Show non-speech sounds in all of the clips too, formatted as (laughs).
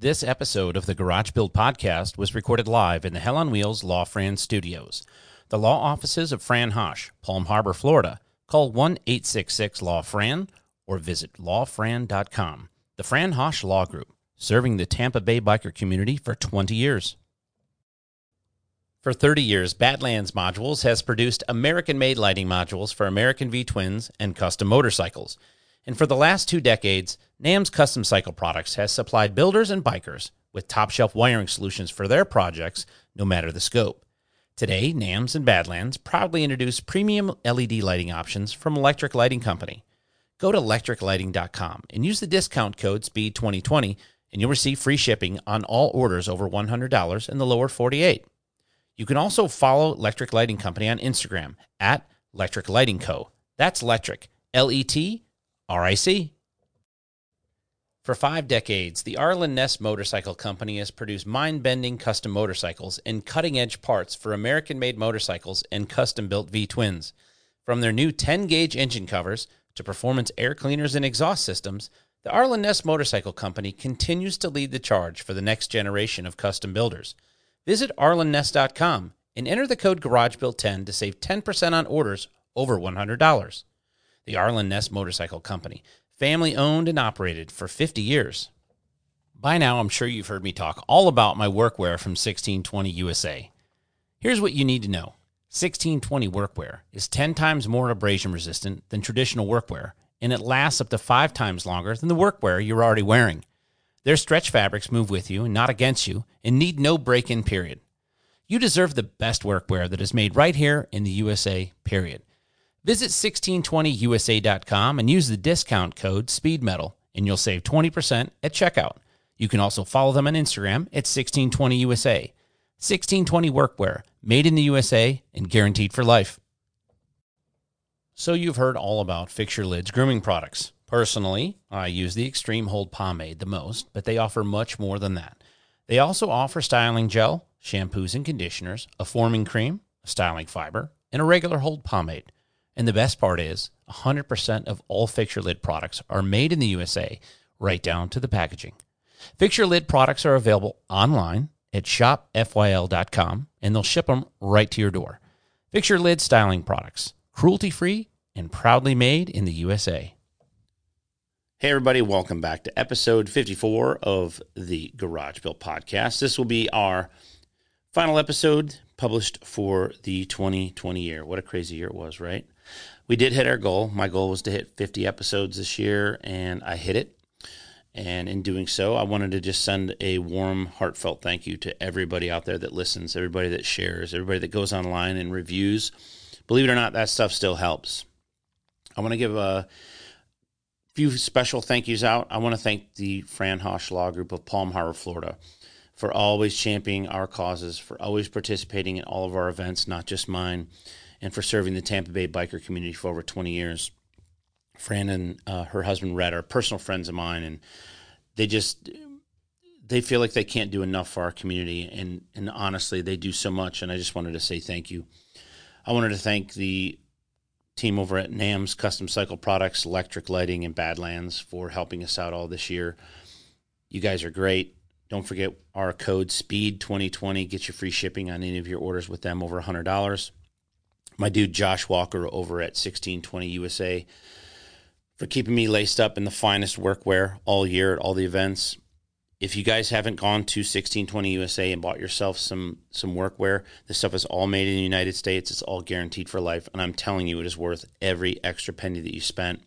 This episode of the Garage Built Podcast was recorded live in the Hell on Wheels Law Fran Studios. The law offices of Fran Haasch, Palm Harbor, Florida. Call 1 866 Law Fran or visit lawfran.com. The Fran Haasch Law Group, serving the Tampa Bay biker community for 20 years. For 30 years, Badlands Modules has produced American made lighting modules for American V twins and custom motorcycles. And for the last two decades, NAMZ Custom Cycle Products has supplied builders and bikers with top shelf wiring solutions for their projects, no matter the scope. Today, NAMZ and Badlands proudly introduce premium LED lighting options from Letric Lighting Company. Go to letriclighting.com and use the discount code SPEED2020 and you'll receive free shipping on all orders over $100 in the lower 48. You can also follow Letric Lighting Company on Instagram at Letric Lighting Co. That's Letric, L E T R I C. For five decades, the Arlen Ness Motorcycle Company has produced mind bending custom motorcycles and cutting edge parts for American made motorcycles and custom built V twins. From their new 10 gauge engine covers to performance air cleaners and exhaust systems, the Arlen Ness Motorcycle Company continues to lead the charge for the next generation of custom builders. Visit arlenness.com and enter the code GarageBuilt10 to save 10% on orders over $100. The Arlen Ness Motorcycle Company, family owned and operated for 50 years. By now, I'm sure you've heard me talk all about my workwear from 1620 USA. Here's what you need to know 1620 workwear is 10 times more abrasion resistant than traditional workwear, and it lasts up to five times longer than the workwear you're already wearing. Their stretch fabrics move with you and not against you and need no break in period. You deserve the best workwear that is made right here in the USA, period. Visit 1620usa.com and use the discount code SPEEDMETAL and you'll save 20% at checkout. You can also follow them on Instagram at 1620usa. 1620 workwear, made in the USA and guaranteed for life. So you've heard all about Fix Your Lids grooming products. Personally, I use the Extreme Hold Pomade the most, but they offer much more than that. They also offer styling gel, shampoos and conditioners, a forming cream, a styling fiber, and a regular hold pomade. And the best part is 100% of all Fix Your Lid products are made in the USA, right down to the packaging. Fix Your Lid products are available online at shopfyl.com and they'll ship them right to your door. Fix Your Lid styling products, cruelty free and proudly made in the USA. Hey, everybody, welcome back to episode 54 of the Garage Built Podcast. This will be our final episode published for the 2020 year. What a crazy year it was, right? We did hit our goal. My goal was to hit 50 episodes this year, and I hit it. And in doing so, I wanted to just send a warm, heartfelt thank you to everybody out there that listens, everybody that shares, everybody that goes online and reviews. Believe it or not, that stuff still helps. I want to give a few special thank yous out. I want to thank the Fran Haasch Law Group of Palm Harbor, Florida, for always championing our causes, for always participating in all of our events, not just mine, and for serving the Tampa Bay biker community for over 20 years. Fran and uh, her husband Red are personal friends of mine, and they just they feel like they can't do enough for our community, and and honestly, they do so much. And I just wanted to say thank you. I wanted to thank the team over at NAMZ Custom Cycle Products, Letric Lighting, and Badlands for helping us out all this year. You guys are great. Don't forget our code SPEED2020 gets you free shipping on any of your orders with them over $100. My dude Josh Walker over at 1620 USA for keeping me laced up in the finest workwear all year at all the events if you guys haven't gone to 1620 USA and bought yourself some some workwear, this stuff is all made in the United States. It's all guaranteed for life, and I'm telling you, it is worth every extra penny that you spent.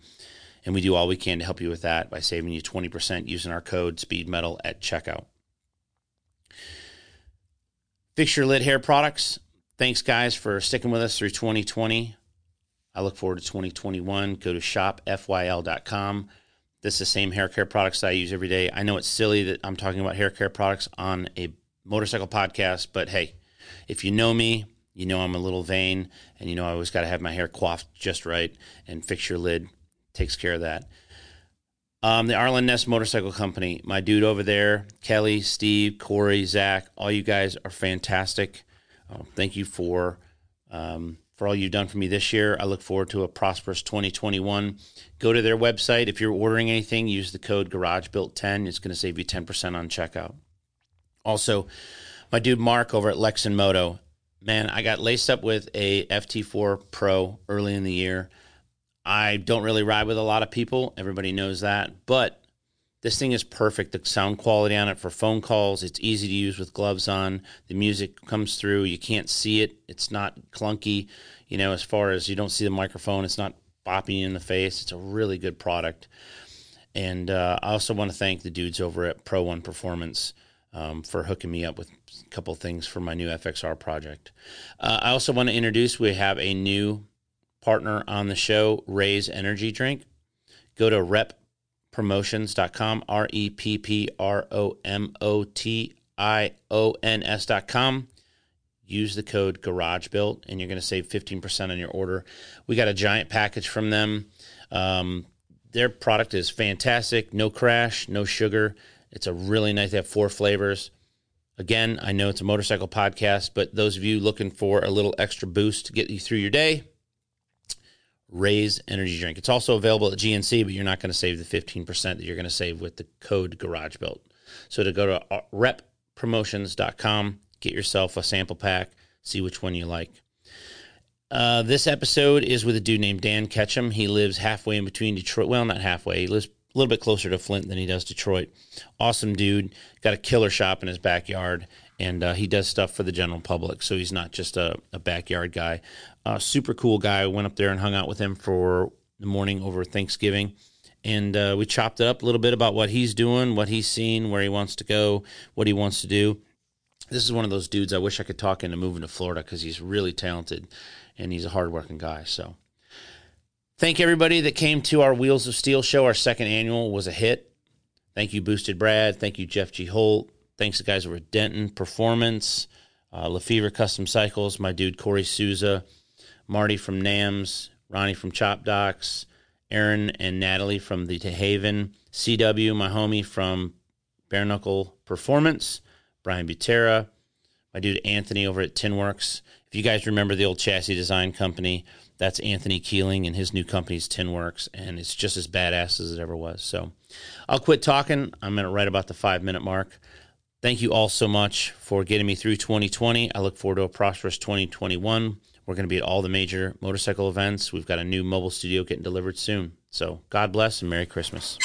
And we do all we can to help you with that by saving you 20% using our code SPEEDMETAL at checkout. Fix Your Lid Hair Products. Thanks, guys, for sticking with us through 2020. I look forward to 2021. Go to shopfyl.com this is the same hair care products that I use every day. I know it's silly that I'm talking about hair care products on a motorcycle podcast, but hey, if you know me, you know I'm a little vain and you know I always got to have my hair coiffed just right and fix your lid takes care of that. Um, the Arlen Ness Motorcycle Company, my dude over there, Kelly, Steve, Corey, Zach, all you guys are fantastic. Uh, thank you for um, for all you've done for me this year. I look forward to a prosperous 2021. Go to their website. If you're ordering anything, use the code GarageBuilt10. It's going to save you 10% on checkout. Also, my dude Mark over at Lexin Moto, man, I got laced up with a FT4 Pro early in the year. I don't really ride with a lot of people. Everybody knows that. But this thing is perfect. The sound quality on it for phone calls, it's easy to use with gloves on. The music comes through. You can't see it. It's not clunky, you know, as far as you don't see the microphone, it's not bopping you in the face. It's a really good product. And uh, I also want to thank the dudes over at Pro One Performance um, for hooking me up with a couple things for my new FXR project. Uh, I also want to introduce we have a new partner on the show, Raze Energy Drink. Go to reppromotions.com, R E P P R O M O T I O N S.com. Use the code GarageBuilt and you're going to save 15% on your order. We got a giant package from them. Um, their product is fantastic. No crash, no sugar. It's a really nice, they have four flavors. Again, I know it's a motorcycle podcast, but those of you looking for a little extra boost to get you through your day, Raze Energy Drink. It's also available at GNC, but you're not going to save the 15% that you're going to save with the code Garage Built. So to go to uh, reppromotions.com, get yourself a sample pack, see which one you like. Uh, this episode is with a dude named Dan Ketchum. He lives halfway in between Detroit. Well, not halfway. He lives a little bit closer to Flint than he does Detroit. Awesome dude. Got a killer shop in his backyard, and uh, he does stuff for the general public. So he's not just a, a backyard guy. Uh, super cool guy. I went up there and hung out with him for the morning over Thanksgiving. And uh, we chopped it up a little bit about what he's doing, what he's seen, where he wants to go, what he wants to do. This is one of those dudes I wish I could talk into moving to Florida because he's really talented and he's a hardworking guy. So Thank everybody that came to our Wheels of Steel show. Our second annual was a hit. Thank you, Boosted Brad. Thank you, Jeff G. Holt. Thanks to guys over at Denton Performance, uh, Lefevre Custom Cycles, my dude Corey Souza, Marty from NAMZ, Ronnie from Chop Docs, Aaron and Natalie from the Tehaven, CW, my homie from Bare Knuckle Performance, Brian Butera, my dude Anthony over at Tinworks. If you guys remember the old chassis design company, that's Anthony Keeling and his new company's Tinworks, and it's just as badass as it ever was. So I'll quit talking. I'm at right about the five minute mark. Thank you all so much for getting me through 2020. I look forward to a prosperous 2021. We're going to be at all the major motorcycle events. We've got a new mobile studio getting delivered soon. So God bless and Merry Christmas.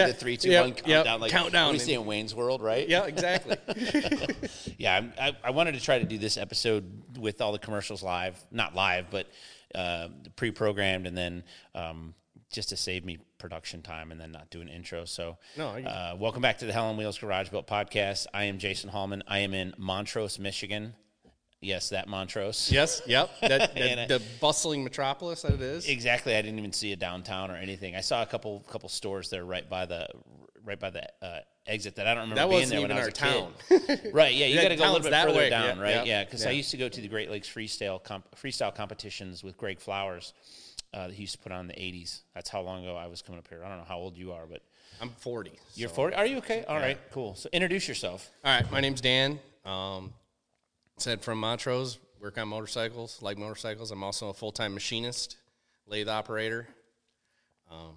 Yeah, the three, two, yep, one yep. countdown. Like Countdown. We see in Wayne's World, right? Yeah, exactly. (laughs) Yeah, I, I wanted to try to do this episode with all the commercials live, not live, but uh, pre-programmed, and then um, just to save me production time and then not do an intro. So, No, uh, welcome back to the Hell on Wheels Garage Built podcast. I am Jason Hallman. I am in Montrose, Michigan. Yes, that Montrose. yes, yep. (laughs) That, that, the bustling metropolis that it is. Exactly. I didn't even see a downtown or anything. I saw a couple couple stores there right by the right by the uh, exit that I don't remember That being there when I was a kid. (laughs) (laughs) right. Yeah, you got to go a little bit further way. down, Yeah, right? yeah, Yeah, because I used to go to the Great Lakes freestyle comp- freestyle competitions with Greg Flowers. Uh, that he used to put on in the '80s. That's how long ago I was coming up here. I don't know how old you are, but I'm 40. you're so- 40. Are you okay? All right, cool. So introduce yourself. All right, my name's Dan. Um, said from Montrose, work on motorcycles, like motorcycles. I'm also a full time machinist, lathe operator. Um,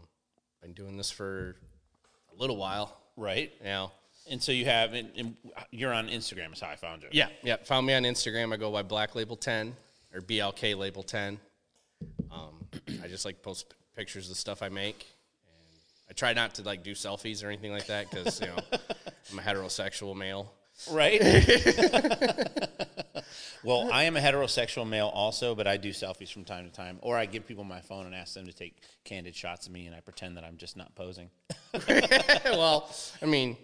been doing this for a little while Right. now. And so you have, and, and you're on Instagram. Is how I found you. Yeah, yeah. Found me on Instagram. I go by Black Label 10 or BLK Label 10. Um, I just like post p- pictures of the stuff I make. And I try not to like do selfies or anything like that because you know (laughs) I'm a heterosexual male. Right. (laughs) (laughs) well, I am a heterosexual male also, but I do selfies from time to time, or I give people my phone and ask them to take candid shots of me, and I pretend that I'm just not posing. (laughs) well, I mean,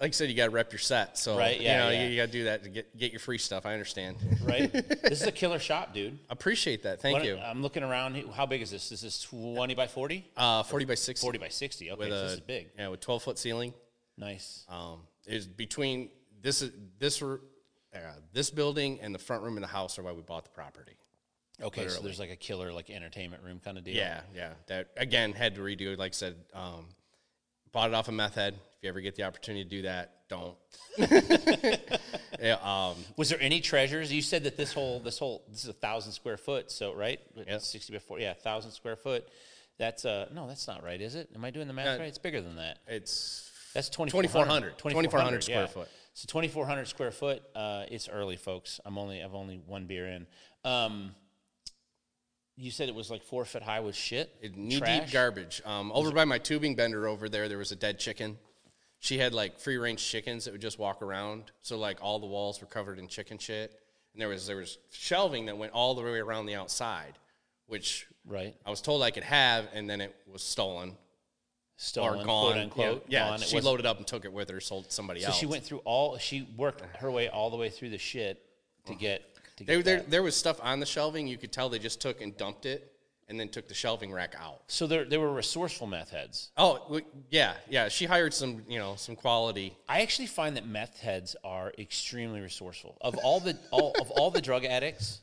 like I said, you got to rep your set. So Right, yeah, you, know, yeah. you, got to do that to get get your free stuff. I understand. right? this is a killer shop, dude. Appreciate that. Thank What- you. I'm looking around. How big is this? This is 20 by 40? Uh, forty by sixty. 40 by 60. Okay, so a this is big. Yeah, with twelve foot ceiling. Nice. Um, is between this is this uh, this building and the front room in the house are why we bought the property. Okay, so there's like a killer like entertainment room kind of deal. Yeah, yeah. That again had to redo. Like I said, um, bought it off of meth head. If you ever get the opportunity to do that, don't. (laughs) yeah, um, Was there any treasures? You said that this whole this whole this is a thousand square foot. So right, sixty by forty. Yeah, thousand square foot. That's uh no, that's not right, is it? Am I doing the math Uh, right? It's bigger than that. it's That's 2400 2400 2400 square yeah. foot. So 2400 square foot. Uh, it's early, folks. I'm only I've only one beer in. Um, you said it was like four foot high with shit. knee deep garbage. Um, over by my tubing bender over there, there was a dead chicken. She had like free range chickens that would just walk around. So like all the walls were covered in chicken shit, and there was there was shelving that went all the way around the outside, which Right. I was told I could have, and then it was stolen Stolen, or gone. quote unquote. Yeah, yeah gone. She wasn't- loaded up and took it with her, sold it to somebody So else. she went through all. She worked her way all the way through the shit to get to There, get. there, that. there was stuff on the shelving. You could tell they just took and dumped it, and then took the shelving rack out. So there, there were resourceful meth heads. Oh, w- yeah, yeah. She hired some, you know, some quality. I actually find that meth heads are extremely resourceful. Of all the all of all the drug addicts,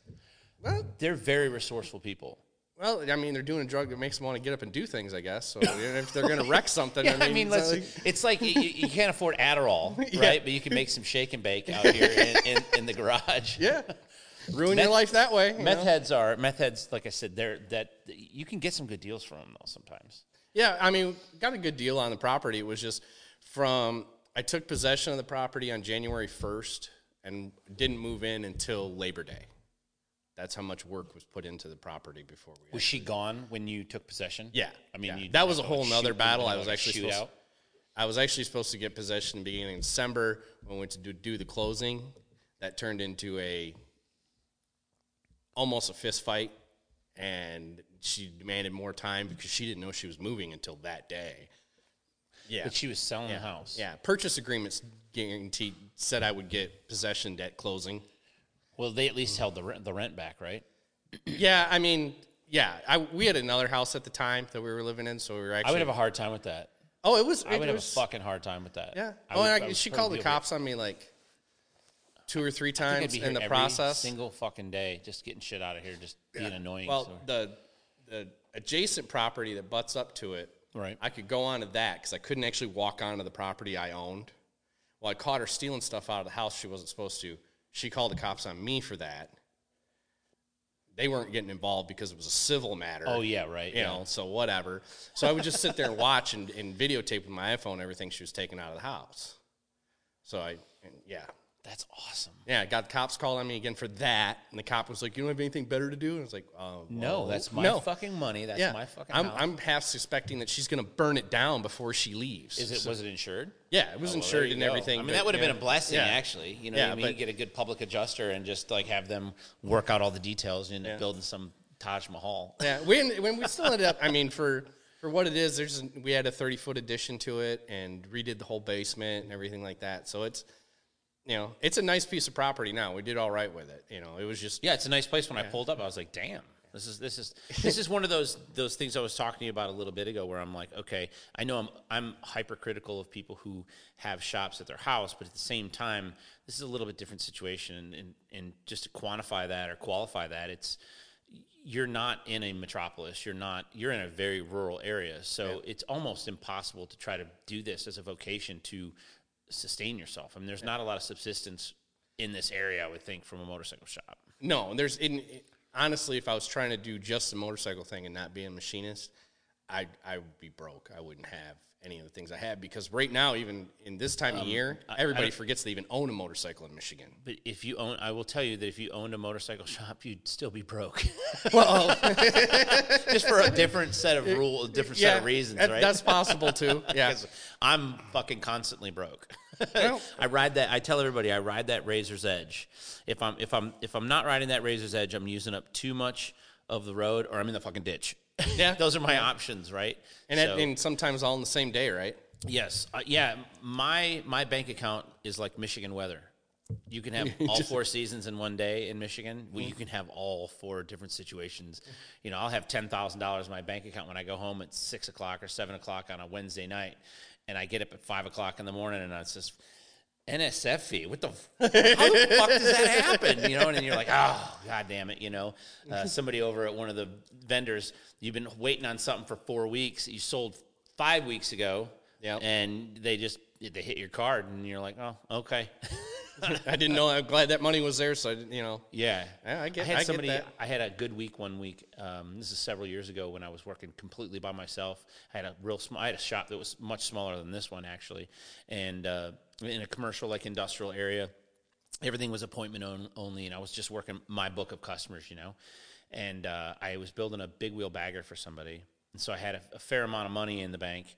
Well, they're very resourceful people. Well, I mean, they're doing a drug that makes them want to get up and do things. I guess. So (laughs) if they're going to wreck something, Yeah, I mean, it's let's, like- it's like you, you you can't afford Adderall, (laughs) right? Yeah. But you can make some shake and bake out here in, in, in the garage. (laughs) yeah, ruin Meth- your life that way. you Meth know? heads are meth heads. Like I said, they're that you can get some good deals from them though. Sometimes. Yeah, I mean, got a good deal on the property. It was just from I took possession of the property on January first and didn't move in until Labor Day. That's how much work was put into the property before we. Was she gone when you took possession? Yeah, I mean, yeah. you that was a whole shoot- nother battle. I was like actually supposed, I was actually supposed to get possession beginning of December when we went to do, do the closing. That turned into a almost a fist fight, and she demanded more time because she didn't know she was moving until that day. Yeah, But she was selling yeah. the house. Yeah, purchase agreements guaranteed said I would get possession at closing. Well, they at least held the rent, the rent back, right? Yeah, I mean, yeah, I, we had another house at the time that we were living in, so we were actually. I would have a hard time with that. oh, it was. I it would have a fucking hard time with that. Yeah. I oh, would- and I she called the cops on me like two or three I think I'd times in the process. single fucking day, just getting shit out of here, just being annoying. well, so- the the adjacent property that butts up to it, Right. I could go onto that because I couldn't actually walk onto the property I owned. Well, I caught her stealing stuff out of the house she wasn't supposed to. She called the cops on me for that. They weren't getting involved because it was a civil matter. oh yeah, right. you yeah. know, so whatever. So I would just sit there and watch and, and videotape with my iPhone everything she was taking out of the house. So I, and yeah, that's awesome. yeah, I got cops calling on me again for that, and the cop was like, "You don't have anything better to do?" And I was like, "Oh, No, that's my no." fucking money. That's yeah, my fucking I'm. I'm half suspecting that she's going to burn it down before she leaves. Is it So- was it insured? yeah, it was Oh, well, insured and go. everything. I mean, but, that would have yeah. been a blessing, Yeah. actually. You know, Yeah, I mean, but- you get a good public adjuster and just like have them work out all the details and building some Taj Mahal. (laughs) Yeah, when when we still ended up, I mean, for for what it is, there's we had a 30 foot addition to it and redid the whole basement and everything like that. So it's you know it's a nice piece of property now. We did all right with it. You know, it was just Yeah, it's a nice place. When I pulled up, I was like, "Damn, this is this is this is one of those those things I was talking to you about a little bit ago, where I'm like, okay, I know I'm I'm hypercritical of people who have shops at their house, but at the same time, this is a little bit different situation, and and, and just to quantify that or qualify that, it's you're not in a metropolis you're not you're in a very rural area so it's almost impossible to try to do this as a vocation to sustain yourself i mean there's not a lot of subsistence in this area i would think from a motorcycle shop no. There's in honestly, if I was trying to do just the motorcycle thing and not be a machinist, I I would be broke. I wouldn't have any of the things I have because right now, even in this time of um, year, everybody forgets they even own a motorcycle in Michigan. But if you own, I will tell you that if you owned a motorcycle (laughs) shop, you'd still be broke. (laughs) Well, (laughs) Just for a different set of rules, a different set of reasons, that- right? That's possible too. Yeah. I'm fucking constantly broke. Well- I ride that. I tell everybody I ride that Razor's Edge. If I'm if I'm if I'm not riding that Razor's Edge, I'm using up too much of the road, or I'm in the fucking ditch. (laughs) Yeah. those are my options, right? And, So- that, and sometimes all in the same day, right? Yes, uh, yeah. My my bank account is like Michigan weather. You can have (laughs) all four seasons in one day in Michigan. Well, you can have all four different situations. You know, I'll have ten thousand dollars in my bank account when I go home at six o'clock or seven o'clock on a Wednesday night, and I get up at five o'clock in the morning, and it's just NSF fee. What the? f- How the (laughs) fuck does that happen? You know, and then you're like, oh god damn it. You know, uh, (laughs) somebody over at one of the vendors, you've been waiting on something for four weeks. You sold five weeks ago. Yep. And they just they hit your card, and you're like, oh, okay. (laughs) I didn't know. I'm glad that money was there. So I, didn't- you know, Yeah, Yeah, I get- had I somebody. I had a good week one week. Um, this is several years ago when I was working completely by myself. I had a real small. I had a shop that was much smaller than this one actually, and uh, in a commercial like industrial area. Everything was appointment on, only, and I was just working my book of customers, you know. And uh, I was building a big wheel bagger for somebody, and so I had a, a fair amount of money in the bank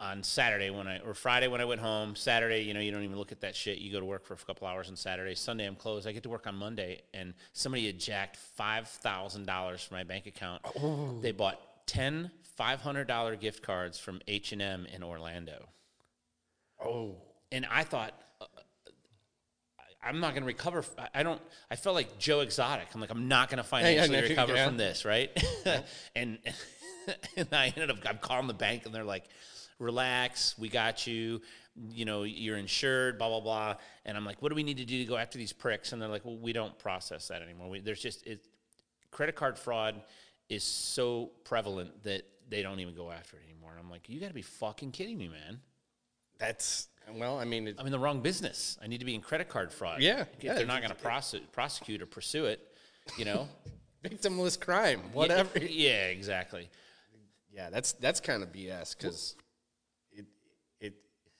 on Saturday when I or Friday when I went home. Saturday, you know, you don't even look at that shit. You go to work for a couple hours on Saturday. Sunday, I'm closed. I get to work on Monday, and somebody had jacked five thousand dollars from my bank account. They bought ten five hundred dollar gift cards from H and M in Orlando. oh, And I thought. uh, I- I'm not going to recover. I don't. I felt like Joe Exotic. I'm like, I'm not going to financially (laughs) no, recover yeah. from this, right? (laughs) (laughs) and and I ended up. I'm calling the bank, and they're like, "Relax, we got you. You know, you're insured. Blah blah blah." And I'm like, "What do we need to do to go after these pricks?" And they're like, "Well, we don't process that anymore. We, there's just it, credit card fraud is so prevalent that they don't even go after it anymore." And I'm like, "You got to be fucking kidding me, man." That's well. I mean, it, I'm in the wrong business. I need to be in credit card fraud. Yeah, If yeah, they're not going to prosecute, prosecute or pursue it, you know, (laughs) victimless crime, whatever. Yeah, exactly. Yeah, that's that's kind of BS because it it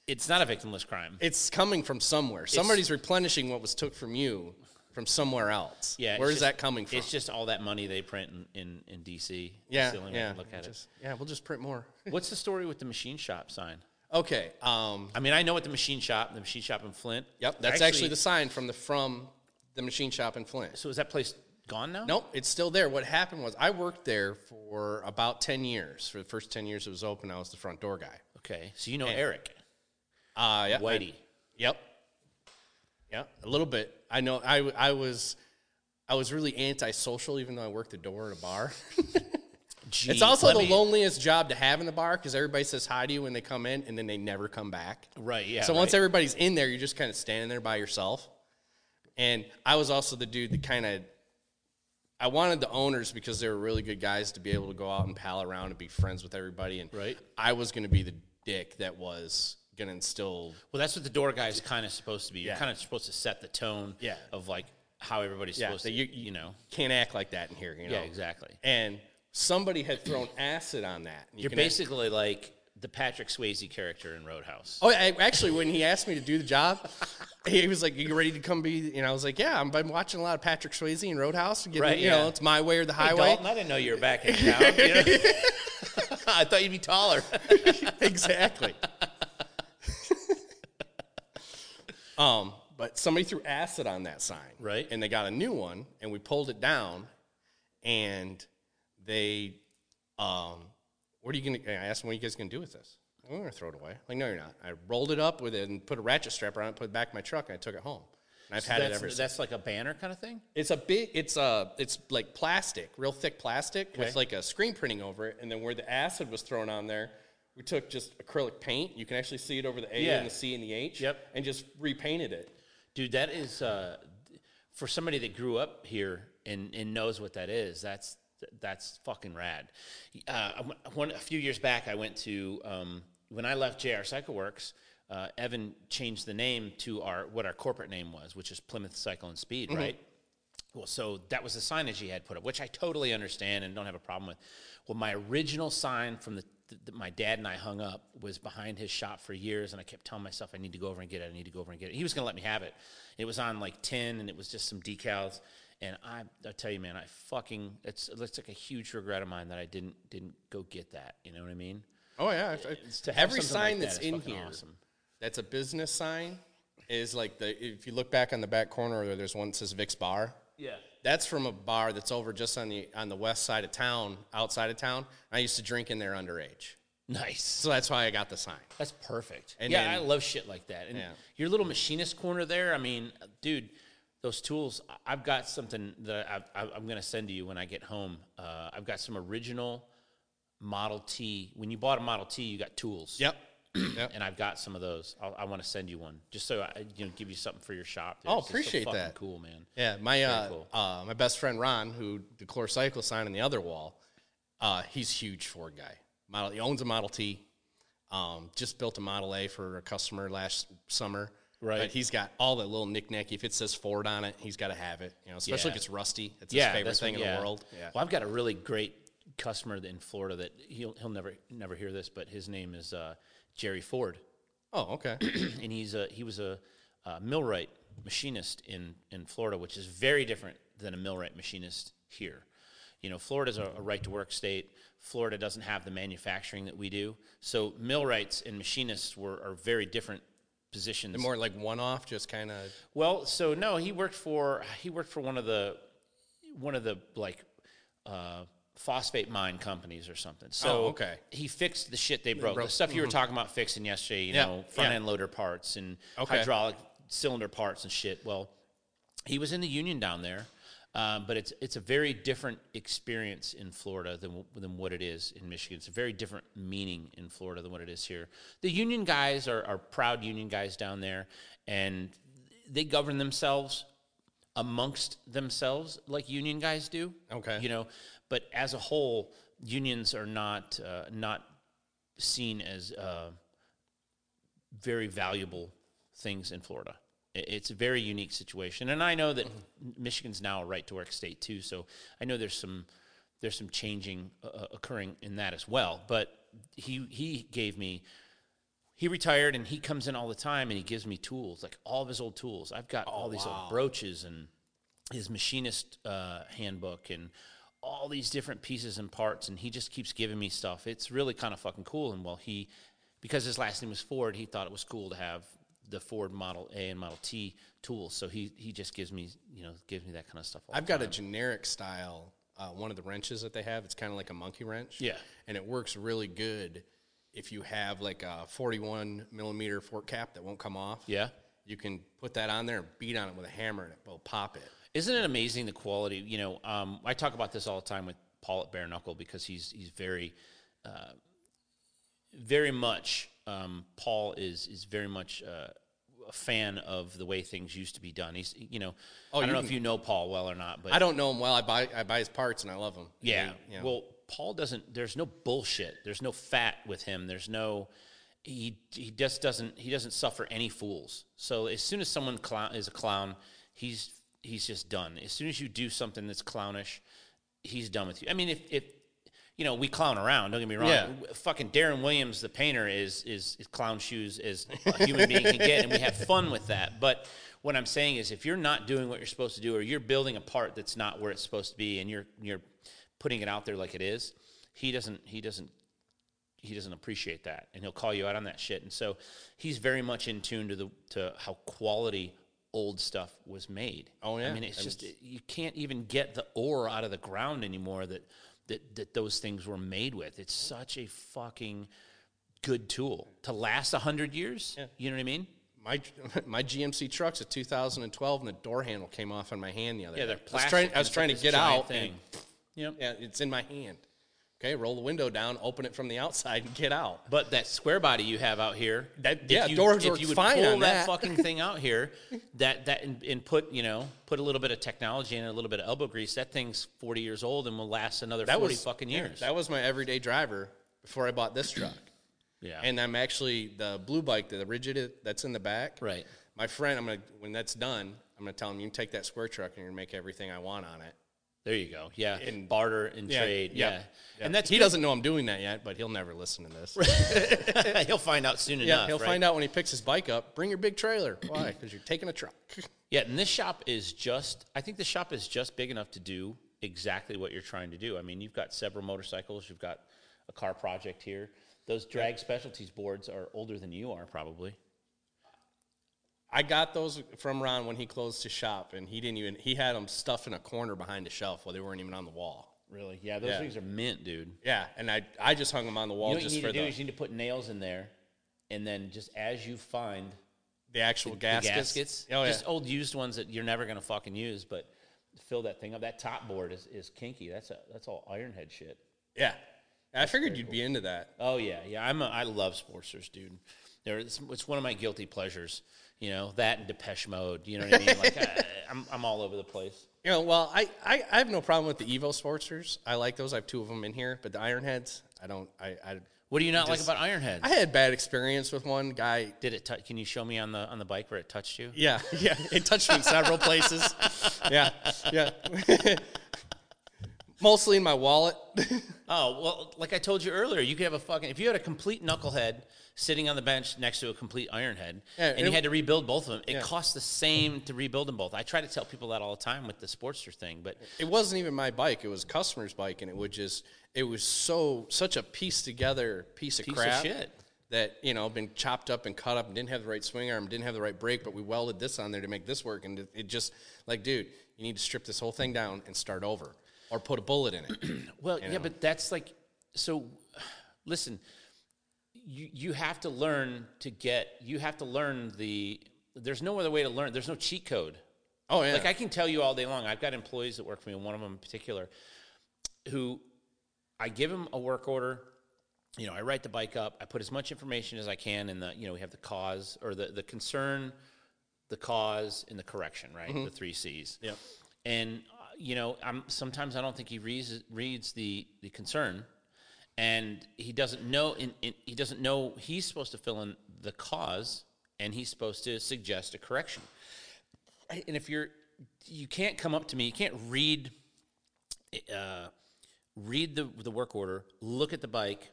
It's not a victimless crime. it's coming from somewhere. Somebody's replenishing what was took from you from somewhere else. yeah, where's just- that coming from? It's just all that money they print in in, in DC. yeah, That's the only way I yeah. look at Just- yeah, we'll just print more. (laughs) What's the story with the machine shop sign? Okay. Um. I mean, I know what the machine shop, the machine shop in Flint. Yep. That's actually, the sign from the from the machine shop in Flint. So is that place gone now? Nope, it's still there. What happened was I worked there for about ten years. For the first ten years it was open, I was the front door guy. Okay, so you know Eric Uh, yeah, Whitey. Yep. Yep. A little bit. I know. I I was I was really antisocial, even though I worked the door at a bar. (laughs) Gee, it's also the me- loneliest job to have in the bar because everybody says hi to you when they come in, and then they never come back. Right. Yeah. so once everybody's in there, you're just kind of standing there by yourself. And I was also the dude that kind of. I wanted the owners because they were really good guys to be able to go out and pal around and be friends with everybody. And Right. I was going to be the dick that was going to instill Well, that's what the door guy is kind of supposed to be. You're Yeah. kind of supposed to set the tone Yeah. of like how everybody's Yeah, supposed to, you- you, know. can't act like that in here. You know? Yeah, exactly. And somebody had thrown acid on that. You You're can- basically like the Patrick Swayze character in Roadhouse. Oh, I, actually, when he asked me to do the job, (laughs) he was like, "You ready to come be?" And I was like, "Yeah, I'm been watching a lot of Patrick Swayze and Roadhouse. Getting, Right, you yeah. know, it's my way or the Hey, highway." Dalton, I didn't know you were back in (laughs) town. you know? (laughs) I thought you'd be taller. exactly. um, but somebody threw acid on that sign, Right. And they got a new one, and we pulled it down, and they, um, what are you gonna? I asked them, "What are you guys gonna do with this?" We're gonna throw it away. Like, no, you're not. I rolled it up with it and put a ratchet strap around it, put it back in my truck, and I took it home. And I've had it ever since. that's like a banner kind of thing. It's a big. It's a. It's like plastic, real thick plastic with like a screen printing over it. And then where the acid was thrown on there, we took just acrylic paint. You can actually see it over the A Yeah. and the C and the H. Yep. And just repainted it. Dude, that is uh, for somebody that grew up here and, and knows what that is. That's that's fucking rad. Uh, one, a few years back, I went to um, when I left JR Cycle Works. Uh, Evan changed the name to our what our corporate name was, which is Plymouth Cycle and Speed, right? Well, so that was the signage he had put up, which I totally understand and don't have a problem with. Well, my original sign from the that my dad and I hung up was behind his shop for years, and I kept telling myself I need to go over and get it. I need to go over and get it. He was going to let me have it. It was on like tin, and it was just some decals. And I, I tell you, man, I fucking it's it's like a huge regret of mine that I didn't didn't go get that. You know what I mean? Oh yeah. to have Every something like sign that that's in here awesome. that's a business sign is like the if you look back on the back corner there, there's one that says Vic's Bar. Yeah. That's from a bar that's over just on the on the west side of town, outside of town. I used to drink in there underage. Nice. So that's why I got the sign. That's perfect. And yeah, then- I love shit like that. And Yeah. your little machinist corner there, I mean, dude, those tools. I've got something that I, I, I'm going to send to you when I get home. Uh, I've got some original Model T. When you bought a Model T, you got tools. Yep. (clears throat) yep. And I've got some of those. I'll, I want to send you one just so I, you know, give you something for your shop. Oh, so appreciate fucking that. Cool, man. Yeah, my uh, cool. uh, my best friend Ron, who the Chlor Cycle sign on the other wall, uh, he's huge Ford guy. Model, he owns a Model T. Um, just built a Model A for a customer last summer. Right. But he's got all the little knick-knack. If it says Ford on it, he's got to have it. You know, especially Yeah. if it's rusty. It's yeah, his favorite thing what- in yeah. the world. Yeah. Well, I've got a really great customer in Florida that he'll he'll never never hear this, but his name is uh, Jerry Ford. Oh, okay. (clears throat) and he's a he was a, uh millwright machinist in in Florida, which is very different than a millwright machinist here. You know, Florida's a, a right to work state. Florida doesn't have the manufacturing that we do, so millwrights and machinists were are very different positions. More like one-off, just kind of. Well, so no, he worked for he worked for one of the one of the like uh, phosphate mine companies or something. So Oh, okay. he fixed the shit they broke. The stuff you were talking about fixing yesterday, you Yeah, know, front yeah. end loader parts and Okay. hydraulic cylinder parts and shit. Well, he was in the union down there. Um, but it's it's a very different experience in Florida than than what it is in Michigan. It's a very different meaning in Florida than what it is here. The union guys are, are proud union guys down there, and they govern themselves amongst themselves like union guys do. Okay. you know, but as a whole, unions are not uh, not seen as uh, very valuable things in Florida. It's a very unique situation, and I know that Michigan's now a right to work state too. So I know there's some there's some changing uh, occurring in that as well. But he he gave me he retired and he comes in all the time and he gives me tools like all of his old tools. I've got all these old brooches and his machinist uh, handbook and all these different pieces and parts and he just keeps giving me stuff it's really kind of fucking cool and well he because his last name was ford he thought it was cool to have the ford model a and model t tools so he he just gives me you know gives me that kind of stuff all I've got a generic style, uh, one of the wrenches that they have. It's kind of like a monkey wrench. Yeah. And it works really good if you have like a 41 millimeter fork cap that won't come off. yeah You can put that on there and beat on it with a hammer and it will pop it. Isn't it amazing the quality? You know, um, I talk about this all the time with Paul at Bare Knuckle because he's he's very, uh, very much. Um, Paul is is very much uh, a fan of the way things used to be done. He's you know, Oh, I don't you know can- if you know Paul well or not, but I don't know him well. I buy I buy his parts and I love them. yeah. You know. Well, Paul doesn't. There's no bullshit. There's no fat with him. There's no. He he just doesn't. He doesn't suffer any fools. So as soon as someone clown is a clown, he's he's just done. As soon as you do something that's clownish, he's done with you. I mean, if if you know we clown around, don't get me wrong. Yeah. Fucking Darren Williams, the painter, is is is clown shoes as a human being can get, and we have fun with that. But what I'm saying is, if you're not doing what you're supposed to do, or you're building a part that's not where it's supposed to be, and you're you're putting it out there like it is, he doesn't he doesn't he doesn't appreciate that, and he'll call you out on that shit. And so he's very much in tune to the to how quality old stuff was made. Oh, yeah. I mean it's And just you can't even get the ore out of the ground anymore that that that those things were made with. It's mm-hmm. such a fucking good tool to last a hundred years. You know what I mean? my (laughs) my GMC truck's a 2012 and the door handle came off on my hand the other Yeah, day. they're I was plastic. trying, I was trying to get out. thing. And, Yep. yeah, it's in my hand. Okay, roll the window down, open it from the outside, and get out. But that square body you have out here, That- if yeah, you, doors if you would fine pull on that, that. fucking thing out here, (laughs) that that and, and put you know put a little bit of technology and a little bit of elbow grease, that thing's forty years old and will last another That forty was fucking yeah, years. that was my everyday driver before I bought this truck. yeah, And I'm actually the blue bike, the rigid that's in the back. Right. My friend, I'm gonna when that's done, I'm gonna tell him you can take that square truck and you're gonna make everything I want on it. There you go. Yeah, And- barter and trade. Yeah, yep. and that's he good. doesn't know I'm doing that yet, but he'll never listen to this. (laughs) (laughs) he'll find out soon yeah, enough. he'll right? find out when he picks his bike up. Bring your big trailer. Why? (clears throat) Because you're taking a truck. Yeah, and this shop is just, I think the shop is just big enough to do exactly what you're trying to do. I mean, you've got several motorcycles, you've got a car project here. Those drag specialties boards are older than you are, probably. I got those from Ron when he closed his shop, and he didn't even he had them stuffed in a corner behind a shelf while they weren't even on the wall. Really? Yeah, those Yeah. things are mint, dude. Yeah, and I I just hung them on the wall You know what just you need for to do the, is you need to put nails in there, and then just as you find the actual the gaskets. gaskets, Oh yeah. just old used ones that you're never gonna fucking use, but fill that thing up. That top board is, is kinky. That's a that's all Ironhead shit. yeah. I figured you'd be into that. Oh yeah, yeah. I'm a, I love Sportsters, dude. There, it's, it's one of my guilty pleasures. You know that and Depeche Mode. You know what I mean? Like I, (laughs) uh, I'm I'm all over the place. You know, well, I, I, I have no problem with the Evo Sportsters. I like those. I have two of them in here, but the Ironheads, I don't. I I, What do you not Just- like about Ironhead? I had bad experience with one guy. Did it? touch can you show me on the on the bike where it touched you? Yeah, (laughs) yeah, it touched me in several places. (laughs) Yeah, yeah. Mostly in my wallet. (laughs) Oh well, like I told you earlier, you could have a fucking if you had a complete knucklehead sitting on the bench next to a complete ironhead, Yeah, and you had to rebuild both of them. It Yeah. costs the same to rebuild them both. I try to tell people that all the time with the Sportster thing, but it wasn't even my bike; it was a customer's bike, and it would just. It was so such a piece together piece of Piece of crap shit. that you know been chopped up and cut up and didn't have the right swing arm, didn't have the right brake, but we welded this on there to make this work, and it- it just like, dude, you need to strip this whole thing down and start over, or put a bullet in it. (clears throat) Well, yeah, but that's like so. Listen, you you have to learn to get. You have to learn the. There's no other way to learn. There's no cheat code. oh yeah, Like I can tell you all day long. I've got employees that work for me, and one of them in particular, who I give him a work order. You know, I write the bike up. I put as much information as I can in the. You know, we have the cause or the the concern, the cause, and the correction. Right, mm-hmm. the three C's. Yep. And you know, I'm sometimes I don't think he reads reads the the concern, and he doesn't know. In, in, he doesn't know he's supposed to fill in the cause, and he's supposed to suggest a correction. And if you're, you can't come up to me. You can't read, uh, read the the work order, look at the bike,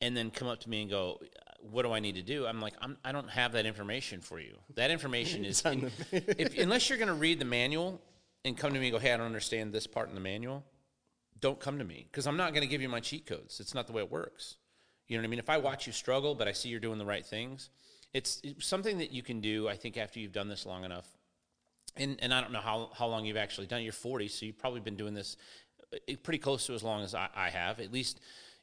and then come up to me and go, "What do I need to do?" I'm like, I'm, I don't have that information for you. That information (laughs) is in, if, unless you're going to read the manual and come to me and go, "Hey, I don't understand this part in the manual." Don't come to me because I'm not going to give you my cheat codes. It's not the way it works. You know what I mean? If I watch you struggle, but I see you're doing the right things, it's, it's something that you can do. I think after you've done this long enough, and and I don't know how, how long you've actually done. it. You're 40, so you've probably been doing this uh, pretty close to as long as I, I have, at least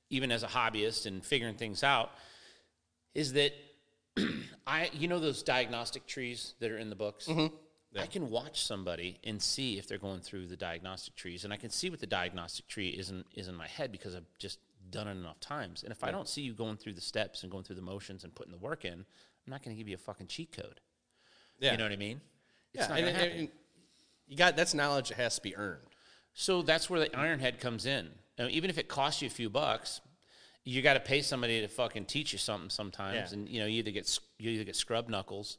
even as a hobbyist and figuring things out. Is that (clears throat) I you know those diagnostic trees that are in the books? I can watch somebody and see if they're going through the diagnostic trees, and I can see what the diagnostic tree is in, is in my head because I've just done it enough times. And if I don't see you going through the steps and going through the motions and putting the work in, I'm not going to give you a fucking cheat code. yeah, You know what I mean? yeah. not and- and- and you got that's knowledge that has to be earned. So that's where the Ironhead comes in. I mean, even if it costs you a few bucks, you got to pay somebody to fucking teach you something sometimes. Yeah. And you know, you either get you either get scrub knuckles,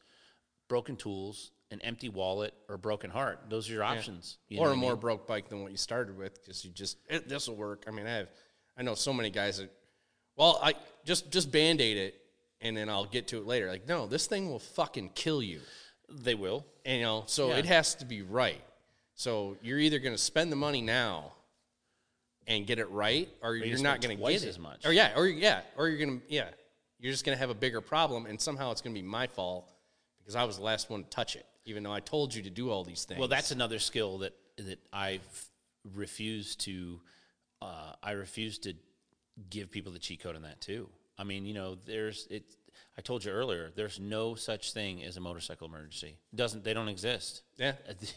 broken tools, an empty wallet, or a broken heart. Those are your options. You or a I more mean? broke bike than what you started with because you just this will work. I mean, I have I know so many guys that well, I just just band aid it and then I'll get to it later. Like, no, this thing will fucking kill you. They will. And, you know, so Yeah. it has to be right. So you're either going to spend the money now and get it right, or you're, not going to get it. as much. Or yeah, or yeah, or you're going to yeah, you're just going to have a bigger problem, and somehow it's going to be my fault because I was the last one to touch it, even though I told you to do all these things. Well, that's another skill that that I refuse to. Uh, I refuse to give people the cheat code on that too. I mean, you know, there's it. I told you earlier. There's no such thing as a motorcycle emergency. Doesn't they don't exist. Yeah.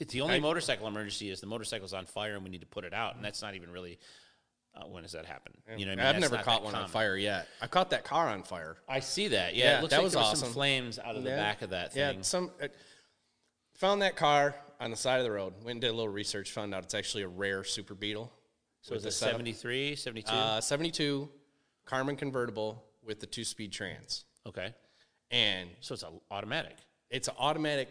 The only I- motorcycle emergency is the motorcycle's on fire and we need to put it out, and that's not even really. Uh, when does that happen? You know, I mean? I've That's never caught one on fire yet. I caught that car on fire. I see that. Yeah, Yeah, it looks that like was awesome. some flames out of the Yeah. back of that Yeah, thing. some uh, found that car on the side of the road. Went and did a little research. Found out it's actually a rare Super Beetle. so it's a the 73, 72? Uh, 72 Karmann convertible with the two-speed trans, okay, and so it's an automatic. it's an automatic.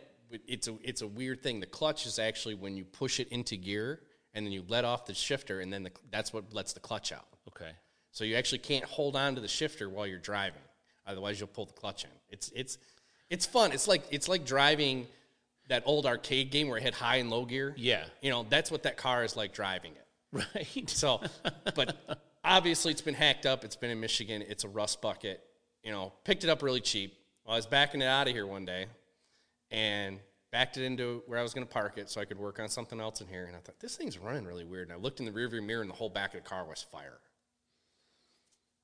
It's a it's a weird thing. The clutch is actually when you push it into gear, and then you let off the shifter, and then the, that's what lets the clutch out. Okay. So you actually can't hold on to the shifter while you're driving. Otherwise, you'll pull the clutch in. It's it's it's fun. It's like it's like driving that old arcade game where it had high and low gear. Yeah. You know, that's what that car is like driving it. (laughs) Right. So, but obviously it's been hacked up. It's been in Michigan. It's a rust bucket. You know, picked it up really cheap. Well, I was backing it out of here one day, and backed it into where I was going to park it so I could work on something else in here. And I thought, this thing's running really weird. And I looked in the rearview mirror and the whole back of the car was fire.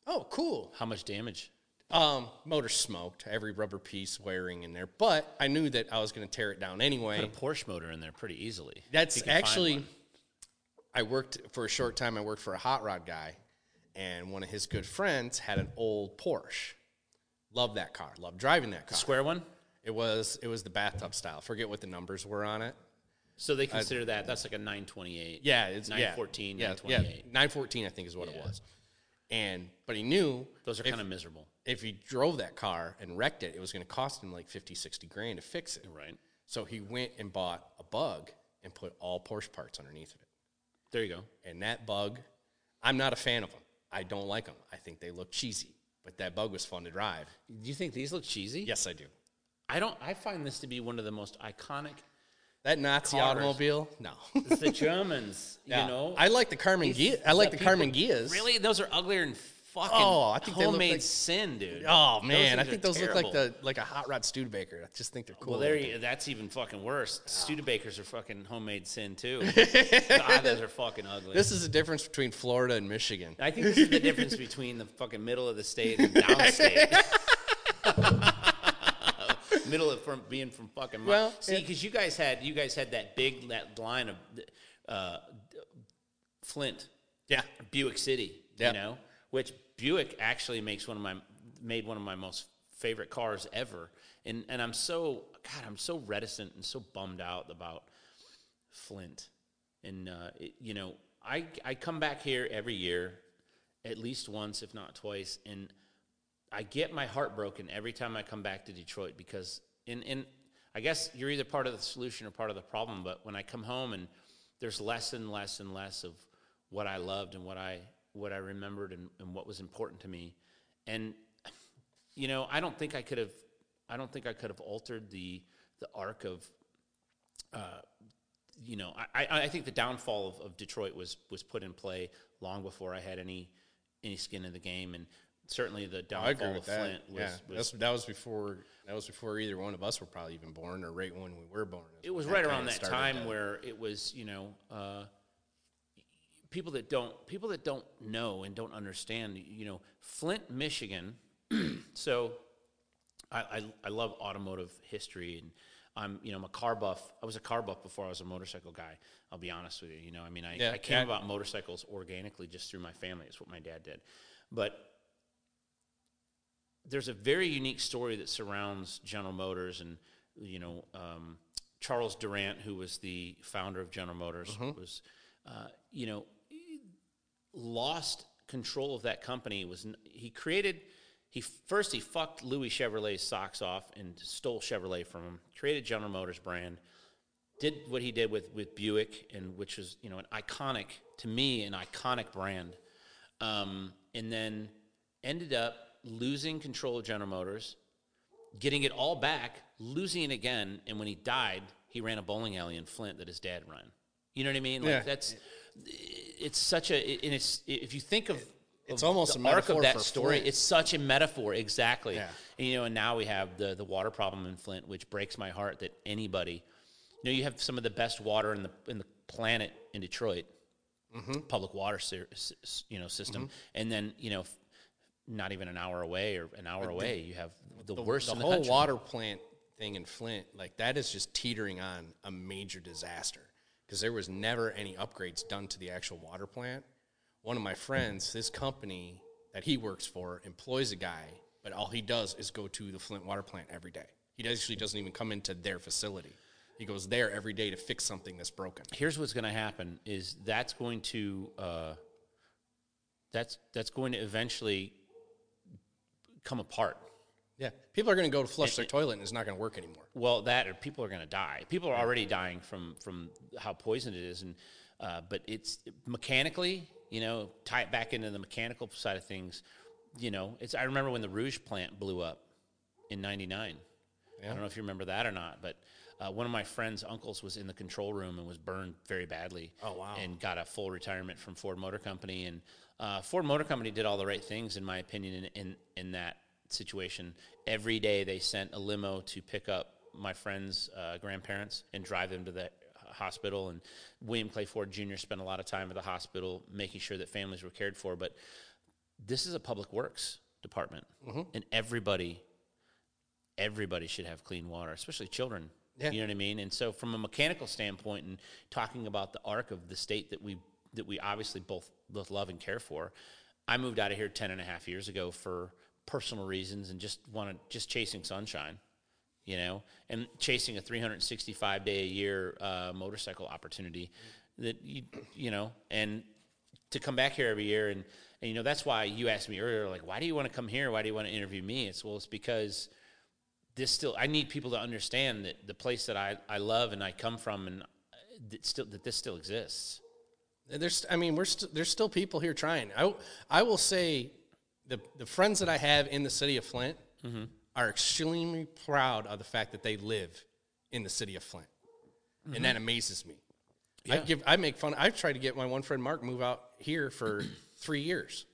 Oh, cool. How much damage? Um, motor smoked, every rubber piece wiring in there. But I knew that I was going to tear it down anyway. Put a Porsche motor in there pretty easily. That's You can find actually. I worked for a short time. I worked for a hot rod guy, and one of his good friends had an old Porsche. Loved that car. Loved driving that car. square one. It was it was the bathtub style. Forget what the numbers were on it. So they consider that that's like a 928. Yeah, it's 914, yeah, 928. Yeah, nine fourteen, I think is what Yeah. it was. And but he knew Those are kind of miserable, if he drove that car and wrecked it, it was going to cost him like 50, 60 grand to fix it. right? So he went and bought a bug and put all Porsche parts underneath of it. There you go. And that bug, I'm not a fan of them. I don't like them. I think they look cheesy. But that bug was fun to drive. Do you think these look cheesy? Yes, I do. I don't. I find this to be one of the most iconic. That Nazi Cars. automobile, no. It's the Germans, Yeah. you know. I like the Karmann Ghia. I like the Karmann Ghias. Really, those are uglier than fucking. Oh, I think they look homemade like- sin, dude. Oh man, I think those look like the like a hot rod Studebaker. I just think they're cool. Well, there you, that's even fucking worse. Studebakers are fucking homemade sin too. God, (laughs) those are fucking ugly. This is the difference between Florida and Michigan. I think this is the difference (laughs) between the fucking middle of the state and downstate. (laughs) middle of from being from fucking. Well, see, because you guys had you guys had that big that line of uh, Flint, Yeah. Buick City, Yep. you know, which Buick actually makes one of my made one of my most favorite cars ever, and and I'm so God, I'm so reticent and so bummed out about Flint, and uh, it, you know, I I come back here every year, at least once, if not twice, and I get my heart broken every time I come back to Detroit because in in I guess you're either part of the solution or part of the problem. But when I come home and there's less and less and less of what I loved and what I what I remembered and, and what was important to me, and you know I don't think I could have I don't think I could have altered the the arc of uh, you know, I, I I think the downfall of, of Detroit was was put in play long before I had any any skin in the game, and certainly the downfall of that. Flint was, yeah, was that's, that was before that was before either one of us were probably even born, or right when we were born. it was right around that time where it was you know uh, people that don't people that don't know and don't understand you know Flint, Michigan. (clears throat) so I, I I love automotive history and. I'm, you know, I'm a car buff. I was a car buff before I was a motorcycle guy. I'll be honest with you. You know, I mean, I, Yeah, I came yeah. about motorcycles organically just through my family. It's what my dad did. But there's a very unique story that surrounds General Motors and you know um, Charles Durant, who was the founder of General Motors, was uh, you know lost control of that company. Was he created? He first he fucked Louis Chevrolet's socks off and stole Chevrolet from him. Created General Motors brand. Did what he did with with Buick, and which was you know an iconic to me an iconic brand um, and then ended up losing control of General Motors, getting it all back, losing it again, and when he died, he ran a bowling alley in Flint that his dad ran. You know what I mean? Like Yeah. that's it's such a and it's if you think of It's of almost the a arc of that for story. Flint. It's such a metaphor, exactly. Yeah. And, you know, and now we have the the water problem in Flint, which breaks my heart that anybody, you know, you have some of the best water in the in the planet in Detroit, Mm-hmm. public water, ser- you know, system, and then you know, not even an hour away or an hour away, you have the, worst the the whole country. water plant thing in Flint, like that is just teetering on a major disaster because there was never any upgrades done to the actual water plant. One of my friends, this company that he works for, employs a guy, but all he does is go to the Flint water plant every day. He actually doesn't even come into their facility. He goes there every day to fix something that's broken. Here's what's going to happen: is that's going to uh, that's that's going to eventually come apart. Yeah, people are going to go to flush their toilet and it's not going to work anymore. Well, that or people are going to die. People are already dying from from how poisoned it is, and uh, but it's mechanically, you know, tie it back into the mechanical side of things. You know, it's. I remember when the Rouge plant blew up in '99. I don't know if you remember that or not, but uh, one of my friend's uncles was in the control room and was burned very badly. Oh, wow. And got a full retirement from Ford Motor Company, and uh, Ford Motor Company did all the right things, in my opinion, in in, in that situation. Every day they sent a limo to pick up my friends' uh, grandparents and drive them to the uh, hospital. And William Clay Ford Jr. spent a lot of time at the hospital making sure that families were cared for. But this is a public works department, and everybody, everybody should have clean water, especially children. Yeah. You know what I mean? And so, from a mechanical standpoint, and talking about the arc of the state that we that we obviously both both love and care for, I moved out of here 10 and a half years ago for personal reasons and just want to just chasing sunshine, you know, and chasing a 365 day a year uh, motorcycle opportunity that you you know, and to come back here every year and and you know that's why you asked me earlier like why do you want to come here? Why do you want to interview me? It's well it's because this still i need people to understand that the place that i, I love and i come from and uh, that still that this still exists. There's, I mean, we're there's still people here trying. I, I will say, the the friends that I have in the city of Flint Mm-hmm. are extremely proud of the fact that they live in the city of Flint, and that amazes me. I Mm-hmm. Give, I make fun. I've tried to get my one friend Mark move out here for (clears throat) three years.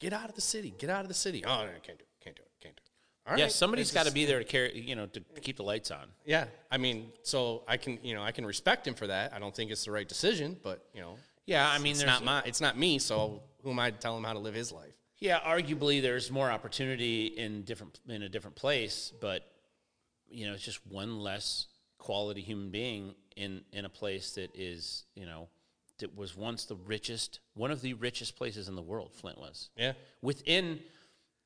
Get out of the city. Get out of the city. Oh, no, I can't do it. Can't do it. Can't do it. All yeah right. somebody's It's got to be there to carry you know to keep the lights on Yeah, I mean, so I can, you know, I can respect him for that. I don't think it's the right decision, but you know, yeah i mean it's not my, it's not me. So who am I to tell him how to live his life? Yeah, arguably there's more opportunity in different in a different place, but you know, it's just one less quality human being in in a place that is, you know, that was once the richest, one of the richest places in the world, Flint was. Yeah, Within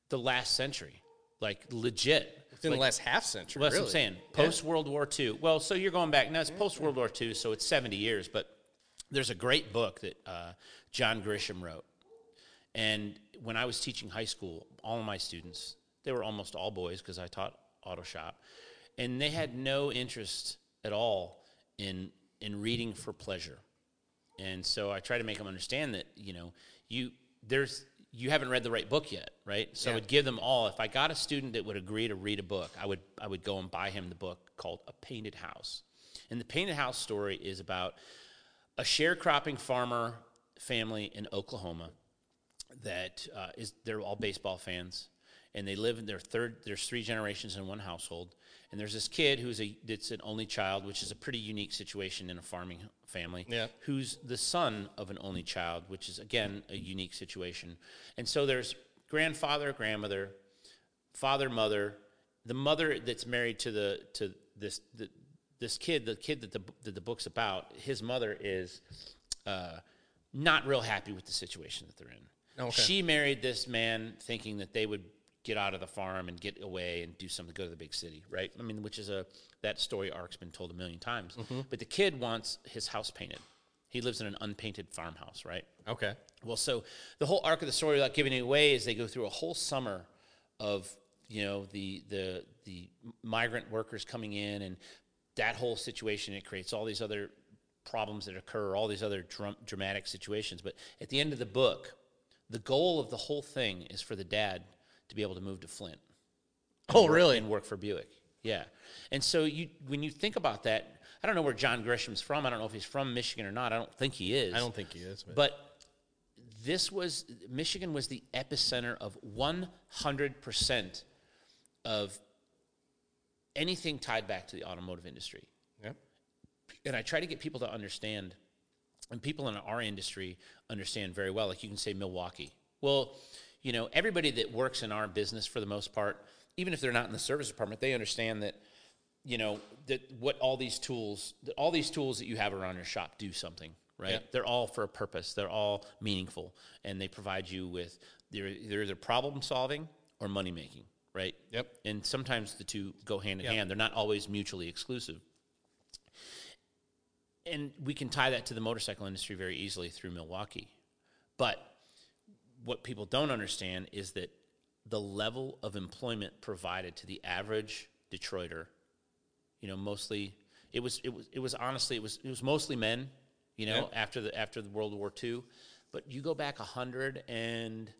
the last century. Like legit. within the last half century. Well, that's really. what I'm saying. Post World War II. Well, so you're going back. Now it's post World War II, so it's 70 years. But there's a great book that uh, John Grisham wrote. And when I was teaching high school, all of my students, they were almost all boys because I taught auto shop, and they had no interest at all in in reading for pleasure. And so I try to make them understand that you know you there's you haven't read the right book yet, right? So I would give them all. If I got a student that would agree to read a book, I would I would go and buy him the book called A Painted House. And the Painted House story is about a sharecropping farmer family in Oklahoma that uh, is they're all baseball fans and they live in their third there's three generations in one household and there's this kid who's a that's an only child which is a pretty unique situation in a farming family Yeah. who's the son of an only child which is again a unique situation and so there's grandfather grandmother father mother the mother that's married to the to this the, this kid the kid that the that the book's about his mother is uh, not real happy with the situation that they're in Okay. she married this man thinking that they would get out of the farm and get away and do something go to the big city right i mean which is a that story arc's been told a million times mm-hmm. but the kid wants his house painted he lives in an unpainted farmhouse right Okay. well, so the whole arc of the story, without giving it away, is they go through a whole summer of you know the the the migrant workers coming in and that whole situation. It creates all these other problems that occur, all these other dram- dramatic situations. But at the end of the book, the goal of the whole thing is for the dad to be able to move to Flint Oh, really? and work for Buick. Yeah. And so you when you think about that, I don't know where John Grisham's from. I don't know if he's from Michigan or not. I don't think he is. I don't think he is. But, But this was Michigan was the epicenter of 100% of anything tied back to the automotive industry. yeah. And I try to get people to understand, and people in our industry understand very well. Like you can say Milwaukee. Well, you know, everybody that works in our business for the most part, even if they're not in the service department, they understand that, you know, that what all these tools, that all these tools that you have around your shop do something, right? They're all for a purpose. They're all meaningful, and they provide you with they're, they're either problem solving or money making, right? Yep. And sometimes the two go hand in Yep. hand. They're not always mutually exclusive and we can tie that to the motorcycle industry very easily through Milwaukee. But what people don't understand is that the level of employment provided to the average Detroiter, you know, mostly it was it was it was honestly it was it was mostly men, you know, Yeah. after the after the World War II. But you go back a hundred and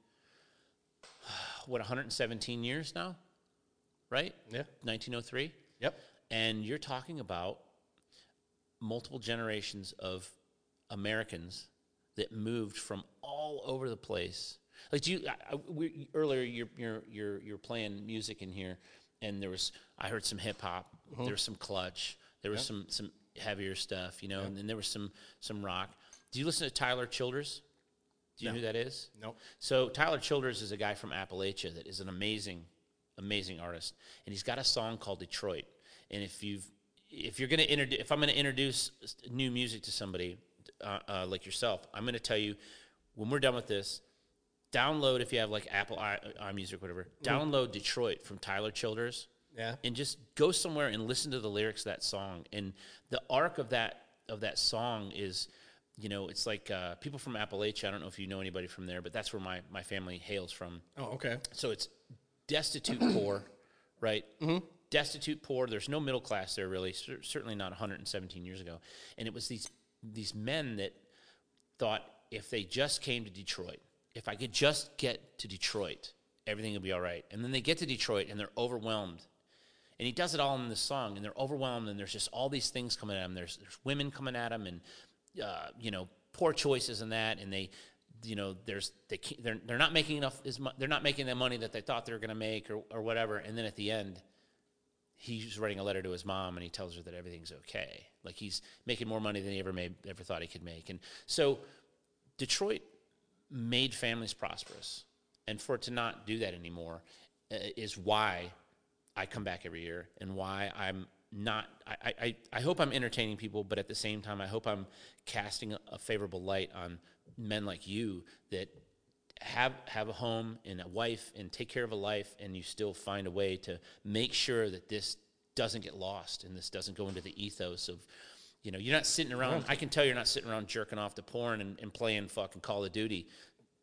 what 117 years now, right? Yeah. 1903 Yep. and you're talking about multiple generations of Americans that moved from all over the place. Like do you I, we, earlier, you're you're you're you're playing music in here, and there was I heard some hip hop, Mm-hmm. there was some clutch, there was some some heavier stuff, you know, and then there was some some rock. Do you listen to Tyler Childers? Do you know who that is? Nope. So Tyler Childers is a guy from Appalachia that is an amazing, amazing artist, and he's got a song called Detroit. And if you've, if you're gonna introduce, if I'm gonna introduce new music to somebody uh, uh, like yourself, I'm gonna tell you when we're done with this, download if you have like Apple i, iMusic, whatever. Download Detroit from Tyler Childers Yeah. and just go somewhere and listen to the lyrics of that song and the arc of that of that song is you know it's like uh, people from appalachia i don't know if you know anybody from there but that's where my, my family hails from Oh, okay. so it's destitute poor right destitute poor there's no middle class there really cer- certainly not 117 years ago and it was these these men that thought if they just came to Detroit, if I could just get to Detroit, everything would be all right. And then they get to Detroit and they're overwhelmed. And he does it all in this song, and they're overwhelmed, and there's just all these things coming at them. There's, there's women coming at them, and uh, you know, poor choices and that, and they, you know, there's they they're they're not making enough. They're not making the money that they thought they were going to make, or or whatever. And then at the end, he's writing a letter to his mom and he tells her that everything's okay. Like he's making more money than he ever made, ever thought he could make. And so Detroit made families prosperous. And for it to not do that anymore uh, is why I come back every year and why I'm not, I, I, I hope I'm entertaining people, but at the same time, I hope I'm casting a, a favorable light on men like you that have have a home and a wife and take care of a life and you still find a way to make sure that this doesn't get lost and this doesn't go into the ethos of you know you're not sitting around i can tell you're not sitting around jerking off to porn and, and playing fucking call of duty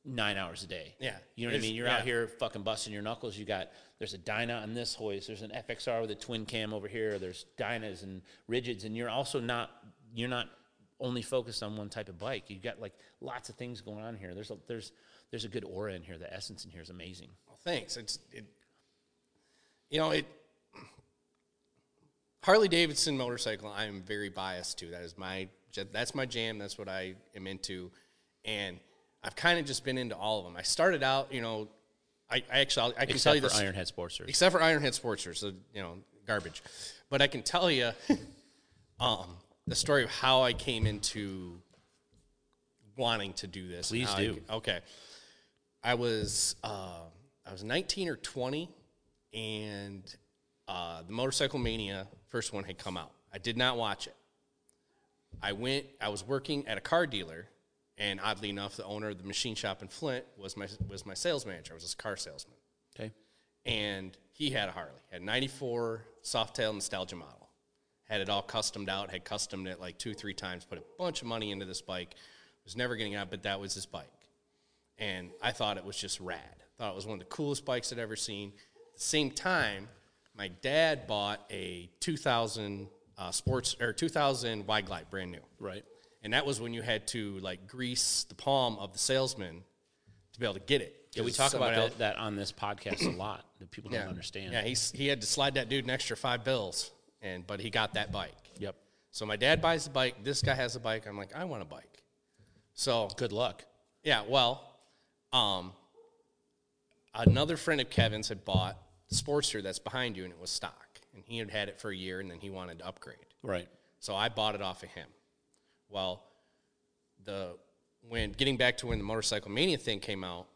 nine hours a day. Yeah. you know what i mean? You're yeah. out here fucking busting your knuckles. You got there's a dyna on this hoist. There's an fxr with a twin cam over here. There's dynas and rigids and you're also not you're not only focused on one type of bike. You've got like lots of things going on here. There's a there's there's a good aura in here the essence in here is amazing Well, thanks. It's it. You know it. Harley Davidson motorcycle. I am very biased to. That is my. That's my jam. That's what I am into, and I've kind of just been into all of them. I started out, you know, I, I actually I can tell you for this. ironhead sportsters except for Ironhead Sportster, so you know, garbage. But I can tell you, (laughs) um, the story of how I came into wanting to do this. Please how I- do. okay, I was uh, I was 19 or 20, and uh, the Motorcycle Mania first one had come out. I did not watch it. I went. I was working at a car dealer, and oddly enough, the owner of the machine shop in Flint was my was my sales manager. I was a car salesman okay and he had a Harley, had 94 Softail nostalgia model, had it all customed out, had customed it like two, three times, put a bunch of money into this bike, was never getting out, but that was his bike. And I thought it was just rad. Thought it was one of the coolest bikes I'd ever seen. At the same time, my dad bought a 2000 uh, sports or 2000 wide glide, brand new. right And that was when you had to like grease the palm of the salesman to be able to get it. yeah we talk about that, that on this podcast a lot that people don't understand yeah, he's, he had to slide that dude an extra five bills, and but he got that bike. yep So my dad buys the bike. This guy has a bike. I'm like, I want a bike. So good luck yeah, well, um, another friend of Kevin's had bought the Sportster that's behind you, and it was stock, and he had had it for a year, and then he wanted to upgrade. right So I bought it off of him. Well, the when getting back to when the motorcycle mania thing came out,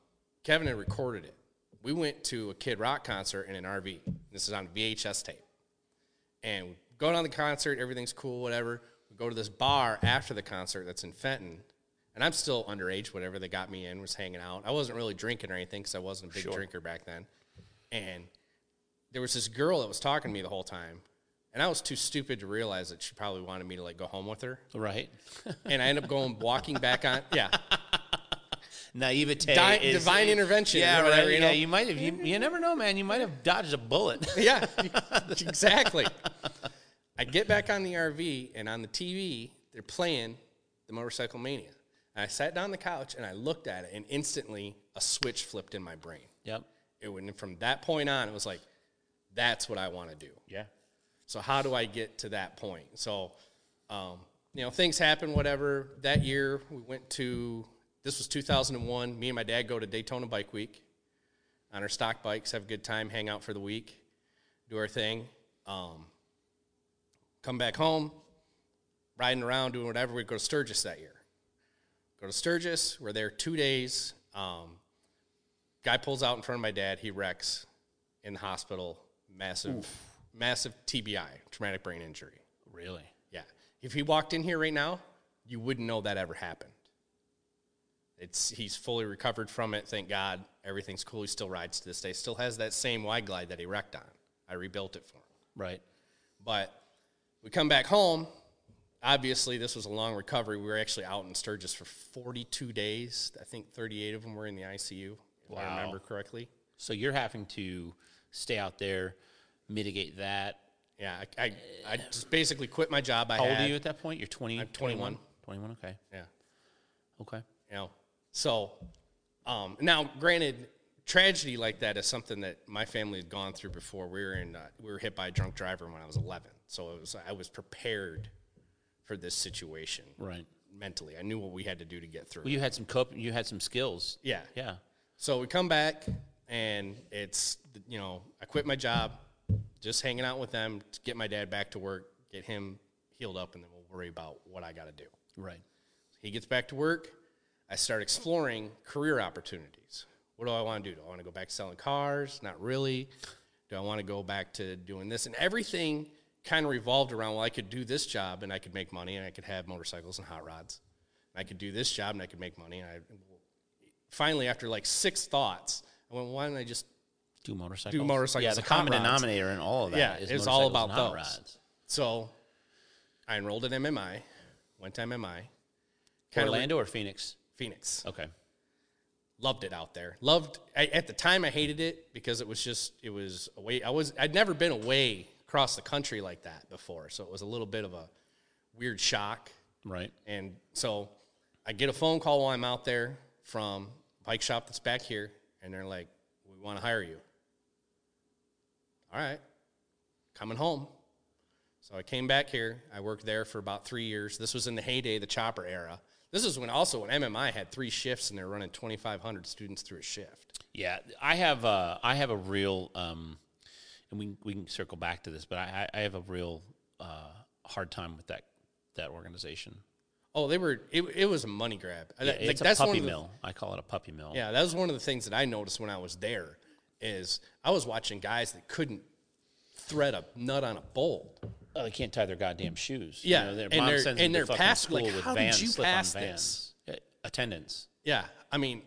Kevin had recorded it. We went to a Kid Rock concert in an RV. This is on VHS tape. And we go down the concert, everything's cool, whatever. We go to this bar after the concert that's in Fenton. And I'm still underage, whatever they got me in was hanging out. I wasn't really drinking or anything because I wasn't a big drinker back then. And there was this girl that was talking to me the whole time. And I was too stupid to realize that she probably wanted me to like go home with her. right (laughs) And I ended up going walking back on yeah. (laughs) naivete Di- is- divine intervention yeah or whatever, right you yeah know? you might have you, you never know man you might have dodged a bullet (laughs) Yeah, exactly. I get back on the RV and on the TV, they're playing the Motorcycle Mania. And I sat down on the couch and I looked at it, and instantly a switch flipped in my brain. yep It went from that point on, it was like, that's what I want to do. yeah So how do I get to that point? So, um, you know, things happen. Whatever. That year, we went to. This was 2001. Me and my dad go to Daytona Bike Week on our stock bikes, have a good time, hang out for the week. do our thing. Um, come back home, riding around, doing whatever. We go to Sturgis that year. Go to Sturgis. We're there two days. Um, guy pulls out in front of my dad. He wrecks in the hospital. Massive, massive TBI, traumatic brain injury. Really? Yeah. If he walked in here right now, you wouldn't know that ever happened. It's he's fully recovered from it, thank God. Everything's cool. He still rides to this day. Still has that same wide glide that he wrecked on. I rebuilt it for him. Right. But we come back home. Obviously, this was a long recovery. We were actually out in Sturgis for 42 days. I think 38 of them were in the ICU, if I Wow. remember correctly. So you're having to stay out there, mitigate that. Yeah, I, I, I just basically quit my job. I How old had. are you at that point? You're 20, I'm 21. 21, okay. Yeah. Okay. you know so um, now granted tragedy like that is something that my family had gone through before we were in uh, we were hit by a drunk driver when i was 11 so it was i was prepared for this situation Right. mentally i knew what we had to do to get through Well, you had some cope, you had some skills. yeah Yeah. so we come back and it's you know i quit my job just hanging out with them to get my dad back to work get him healed up and then we'll worry about what i got to do Right. He gets back to work. I start exploring career opportunities. What do I want to do? Do I want to go back selling cars? Not really. Do I want to go back to doing this? And everything kind of revolved around well, I could do this job and I could make money and I could have motorcycles and hot rods. I could do this job and I could make money. And I finally, after like six thoughts, I went, why don't I just Do motorcycles. Do motorcycles Yeah, the and common denominator in all of that Yeah, is it's all about and hot those. rods. so I enrolled at MMI, went to MMI. Orlando or Phoenix? Phoenix. Okay. loved it out there. Loved I, at the time I hated it because it was just it was away. I was I'd never been away across the country like that before, so it was a little bit of a weird shock. Right. And so I get a phone call while I'm out there from a bike shop that's back here, and they're like, "We want to hire you." All right, coming home. So I came back here. I worked there for about three years. This was in the heyday of the chopper era. This is when also when MMI had three shifts and they're running 2,500 students through a shift. Yeah, I have uh, I have a real um, and we we can circle back to this, but I I have a real uh, hard time with that that organization. Oh, they were. It, it was a money grab. Yeah, Like, it's that's a puppy the- mill. I call it a puppy mill. Yeah, that was one of the things that I noticed when I was there. Is I was watching guys that couldn't thread a nut on a bolt. Oh, they can't tie their goddamn shoes. Yeah, you know, their and mom they're- sends and they're fucking school like, how did you pass vans. Yeah, Attendance. Yeah, I mean,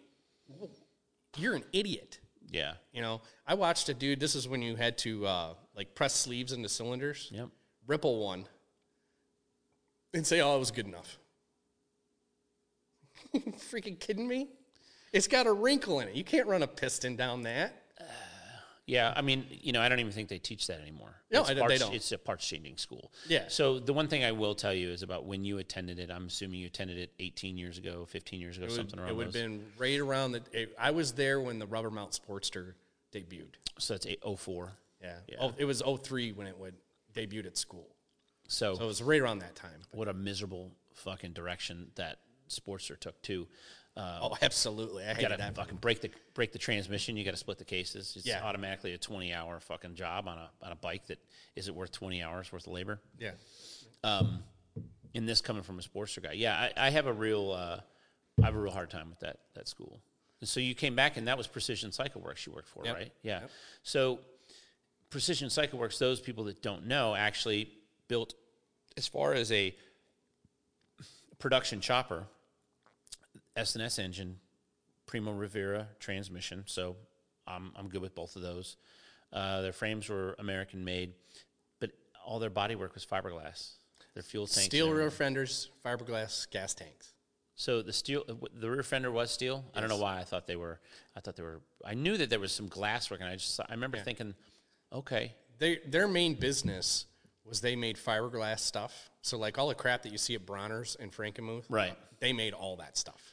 you're an idiot. Yeah. You know, I watched a dude. This is when you had to uh, like press sleeves into cylinders. Yep. Ripple one, and say, "Oh, it was good enough." (laughs) Freaking kidding me? It's got a wrinkle in it. You can't run a piston down that. Yeah, I mean, you know, I don't even think they teach that anymore. No, it's I parts, they don't. It's a parts changing school. Yeah. So the one thing I will tell you is about when you attended it. I'm assuming you attended it 18 years ago, 15 years ago, would, something around it would have been right around the. It, I was there when the rubber mount Sportster debuted. So that's 04. Yeah. Yeah. Oh, it was 03 when it would debuted at school. So, So it was right around that time. what a miserable fucking direction that Sportster took too. Uh, Oh, absolutely. I you gotta that. fucking break the break the transmission. You got to split the cases. It's Yeah. automatically a 20 hour fucking job on a on a bike that isn't worth 20 hours worth of labor. Yeah. in this coming from a Sportster guy, yeah, I, I have a real, uh, I have a real hard time with that that school. And so you came back, and that was Precision Cycle Works you worked for, Yep. right? Yeah. So Precision Cycle Works, those people that don't know, actually built as far as a production chopper, S and S engine, Primo Rivera transmission. So I'm I'm good with both of those. Uh, their frames were American made, but all their bodywork was fiberglass. Their fuel tanks, Steel rear fenders, fiberglass gas tanks. So the steel, uh, the rear fender was steel. I don't know why I thought they were. I thought they were. I knew that there was some glass work, and I just I remember thinking, okay, They, their main business was they made fiberglass stuff. So like all the crap that you see at Bronner's and Frankenmuth, Right. They made all that stuff, yeah,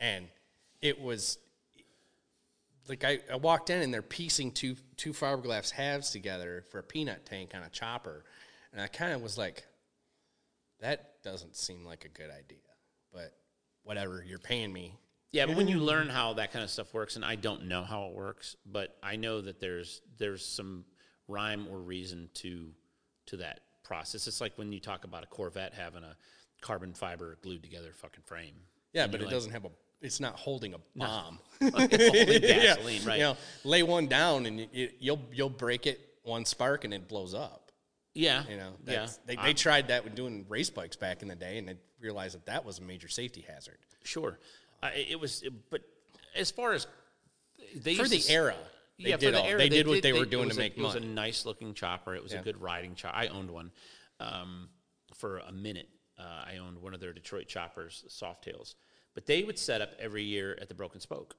and it was like I, I walked in and they're piecing two two fiberglass halves together for a peanut tank on a chopper, and I kind of was like, that doesn't seem like a good idea, but whatever, you're paying me. yeah. But when you learn how that kind of stuff works, and I don't know how it works, but I know that there's there's some rhyme or reason to to that process. It's like when you talk about a Corvette having a carbon fiber glued together fucking frame. Yeah, And but it like, doesn't have a. It's not holding a bomb. (laughs) holding (laughs) Yeah. gasoline, right? You know, lay one down and you, you, you'll you'll break it one spark and it blows up. yeah, You know, yeah. they, they tried that when doing race bikes back in the day, and they realized that that was a major safety hazard Sure, uh, it was, but as far as they for the to era. They yeah, did for the all, era, they, did what they, were doing to a- make money. It was a nice looking chopper. It was a good riding chopper. I owned one um, for a minute. Uh, I owned one of their Detroit choppers, Softails, but they would set up every year at the Broken Spoke.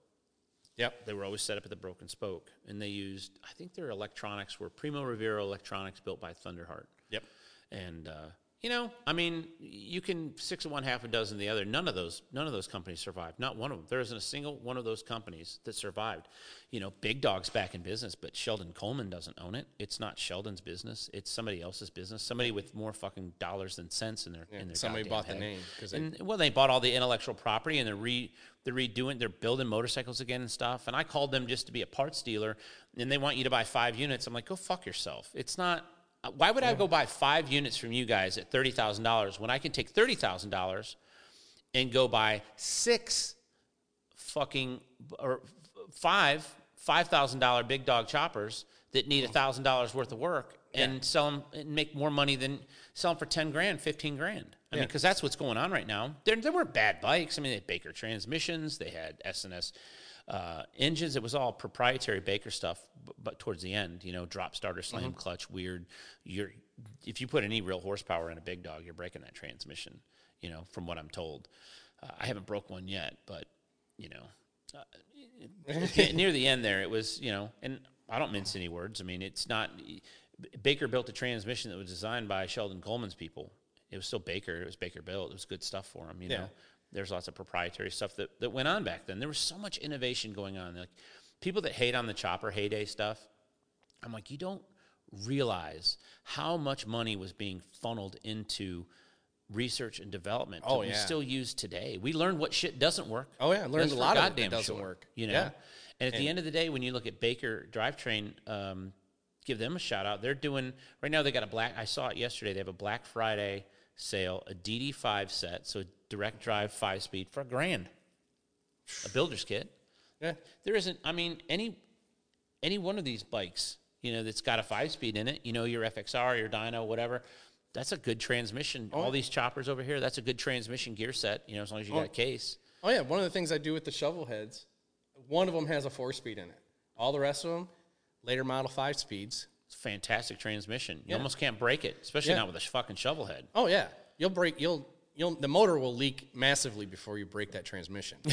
Yep. They were always set up at the Broken Spoke, and they used. I think their electronics were Primo Rivera electronics built by Thunderheart. Yep. And uh, you know, I mean, you can six of one, half a dozen the other. None of those, none of those companies survived. Not one of them. There isn't a single one of those companies that survived. You know, Big Dog's back in business, but Sheldon Coleman doesn't own it. It's not Sheldon's business. It's somebody else's business. Somebody with more fucking dollars than cents in their in their somebody bought the head. name 'cause they- and well, they bought all the intellectual property and they're re they're redoing. They're building motorcycles again and stuff. And I called them just to be a parts dealer, and they want you to buy five units. I'm like, go fuck yourself. It's not. Why would I go buy five units from you guys at thirty thousand dollars when I can take thirty thousand dollars and go buy six fucking or five five thousand dollar big dog choppers that need hmm. a thousand dollars worth of work and sell them and make more money than sell them for ten grand, fifteen grand. I mean, because that's what's going on right now. There, there were bad bikes. I mean, they had Baker transmissions, they had S and S uh, engines. It was all proprietary Baker stuff. But, but towards the end, you know, drop starter, slam clutch, weird. You're if you put any real horsepower in a big dog, you're breaking that transmission. You know, from what I'm told. Uh, I haven't broke one yet, but you know, uh, (laughs) near the end there, it was you know, and I don't mince any words. I mean, it's not. Baker built a transmission that was designed by Sheldon Coleman's people. It was still Baker. It was Baker built. It was good stuff for him. You Yeah. know, there's lots of proprietary stuff that, that went on back then. There was so much innovation going on. Like people that hate on the chopper heyday stuff. I'm like, you don't realize how much money was being funneled into research and development that Oh, we still use today. We learned what shit doesn't work. Oh, yeah, I learned That's a lot of goddamn doesn't work. You know, Yeah. and at the end of the day, when you look at Baker Drivetrain, um, give them a shout out. They're doing right now. They got a black. I saw it yesterday. They have a Black Friday sale, a DD5 set, so direct drive five speed for a grand, a builder's kit. Yeah. There isn't. I mean, any any one of these bikes, you know, that's got a five speed in it. You know, your FXR, your Dyna, whatever. That's a good transmission. Oh, All these choppers over here, that's a good transmission gear set. You know, as long as you got oh. a case. Oh yeah, one of the things I do with the shovel heads, one of them has a four speed in it. All the rest of them, later model five speeds. It's fantastic transmission. You Yeah. almost can't break it, especially Yeah. not with a fucking shovel head. Oh yeah, you'll break. You'll you'll the motor will leak massively before you break that transmission. (laughs)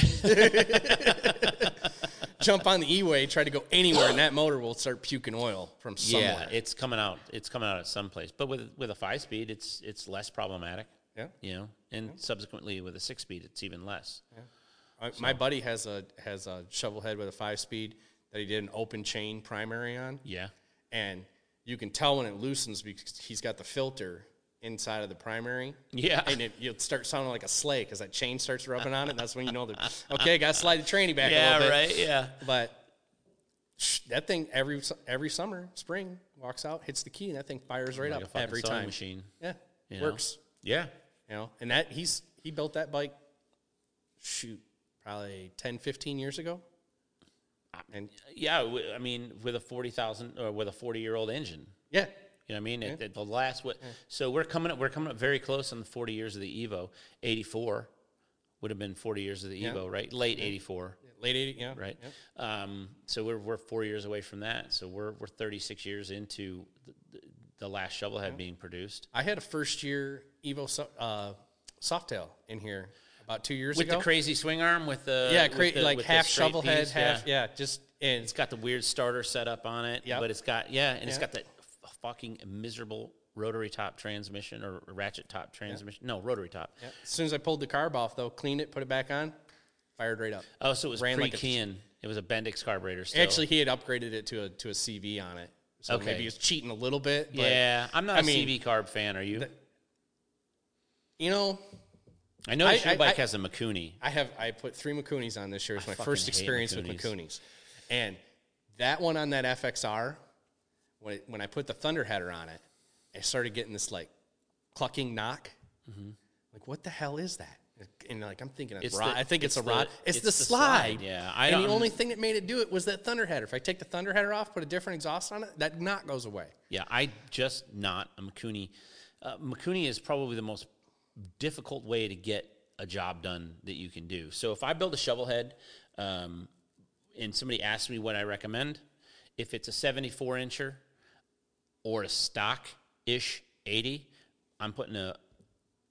Jump on the E-way, try to go anywhere, and that motor will start puking oil from somewhere. Yeah, it's coming out. It's coming out at some place. But with with a five speed, it's it's less problematic. Yeah. You know, and subsequently with a six speed, it's even less. I- My buddy has a has a shovel head with a five speed that he did an open chain primary on. Yeah. And you can tell when it loosens because he's got the filter inside of the primary. Yeah. and it, you'll start sounding like a sleigh because that chain starts rubbing on it. And that's when you know that (laughs) okay, got to slide the tranny back. a Yeah. little bit. Right. Yeah. But that thing every every summer, spring walks out, hits the key, and that thing fires right Like up fucking every time. machine. Yeah, you know? works. Yeah. You know, and that he's he built that bike. Shoot, probably 10, 15 years ago. And Yeah. I mean, with a forty thousand or with a forty year old engine. yeah, You know what I mean? At, at the last what? So we're coming up. We're coming up very close on the forty years of the Evo. Eighty four would have been forty years of the Yeah. Evo, right? Late eighty four. late eighty, yeah, right? yeah. Um, so we're we're four years away from that. So we're we're 36 years into the, the, the last shovelhead being produced I had a first year Evo uh, Softail in here about two years with ago. With the crazy swing arm with the yeah, with the- like half shovel head, piece, half yeah. just and It's got the weird starter setup on it, Yeah, but it's got yeah, and it's got that f- fucking miserable rotary top transmission or ratchet top transmission. No, rotary top. yeah. as soon as I pulled the carb off though, cleaned it, put it back on, fired right up. Oh, so it was Ran pre like it was a Bendix carburetor. Still. Actually, he had upgraded it to a to a CV on it, so Okay. maybe he was cheating a little bit. But, yeah, I'm not I a mean, CV carb fan. Are you? you know, I know I- your I- bike I- has a Mikuni. I have I put three Mikunis on this year. It's my first experience with Mikunis. And that one on that FXR when it, when I put the thunder header on it, I started getting this like clucking knock. Like, what the hell is that? And like I'm thinking, it's It's rod. the- I think it's, it's a rod. the- it's, it's the, the slide. slide, yeah. I and the only thing that made it do it was that thunder header. If I take the thunder header off, put a different exhaust on it, that knock goes away. Yeah, I just not a Mikuni. Uh, Mikuni is probably the most difficult way to get a job done that you can do. So if I build a shovel head, um, and somebody asks me what I recommend, if it's a 74 incher or a stock ish 80, I'm putting a,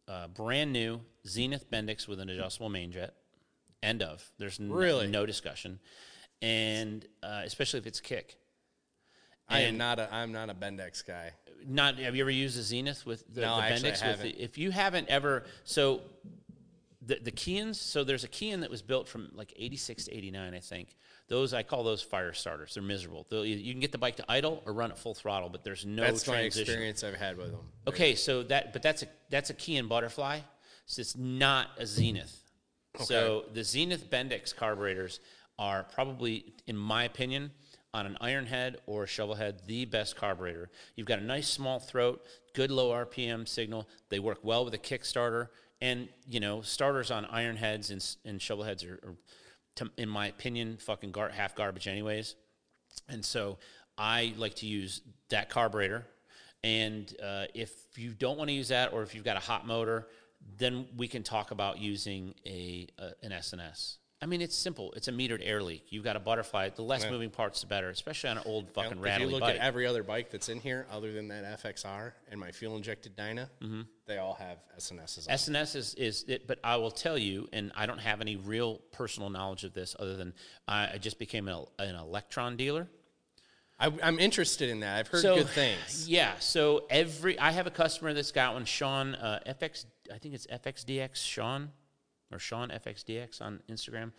a brand new Zenith Bendix with an adjustable main jet. End of. There's Really? no discussion, and uh, especially if it's kick. I am not a I'm not a Bendix guy. Not have you ever used a Zenith with the, No, the Bendix? haven't. With the, if you haven't ever, so the the Keihins. So there's a Keihin that was built from like '86 to '89, I think. Those I call those fire starters. They're miserable. They'll, you can get the bike to idle or run at full throttle, but there's no That's my experience I've had with them. Okay, so that but that's a that's a Keihin butterfly. So it's not a Zenith. So the Zenith Bendix carburetors are probably, in my opinion, on an iron head or a shovel head, the best carburetor. You've got a nice small throat, good low RPM signal. They work well with a Kickstarter, and you know starters on iron heads and, and shovel heads are, are to, in my opinion, fucking gar- half garbage anyways. And so I like to use that carburetor. And uh, if you don't want to use that, or if you've got a hot motor, then we can talk about using a, a an SNS. I mean, it's simple. It's a metered air leak. You've got a butterfly. The less moving parts, the better, especially on an old fucking if you look bike. at every other bike that's in here, other than that FXR and my fuel injected Dyna, Mm-hmm. they all have SNSs. On. SNS is, is it, but I will tell you, and I don't have any real personal knowledge of this other than I, I just became an, an Lectron dealer. I, I'm interested in that. I've heard So- good things. (sighs) Yeah. So every I have a customer that's got one, Sean uh, FX. I think it's FXDX Sean or Sean FXDX on Instagram.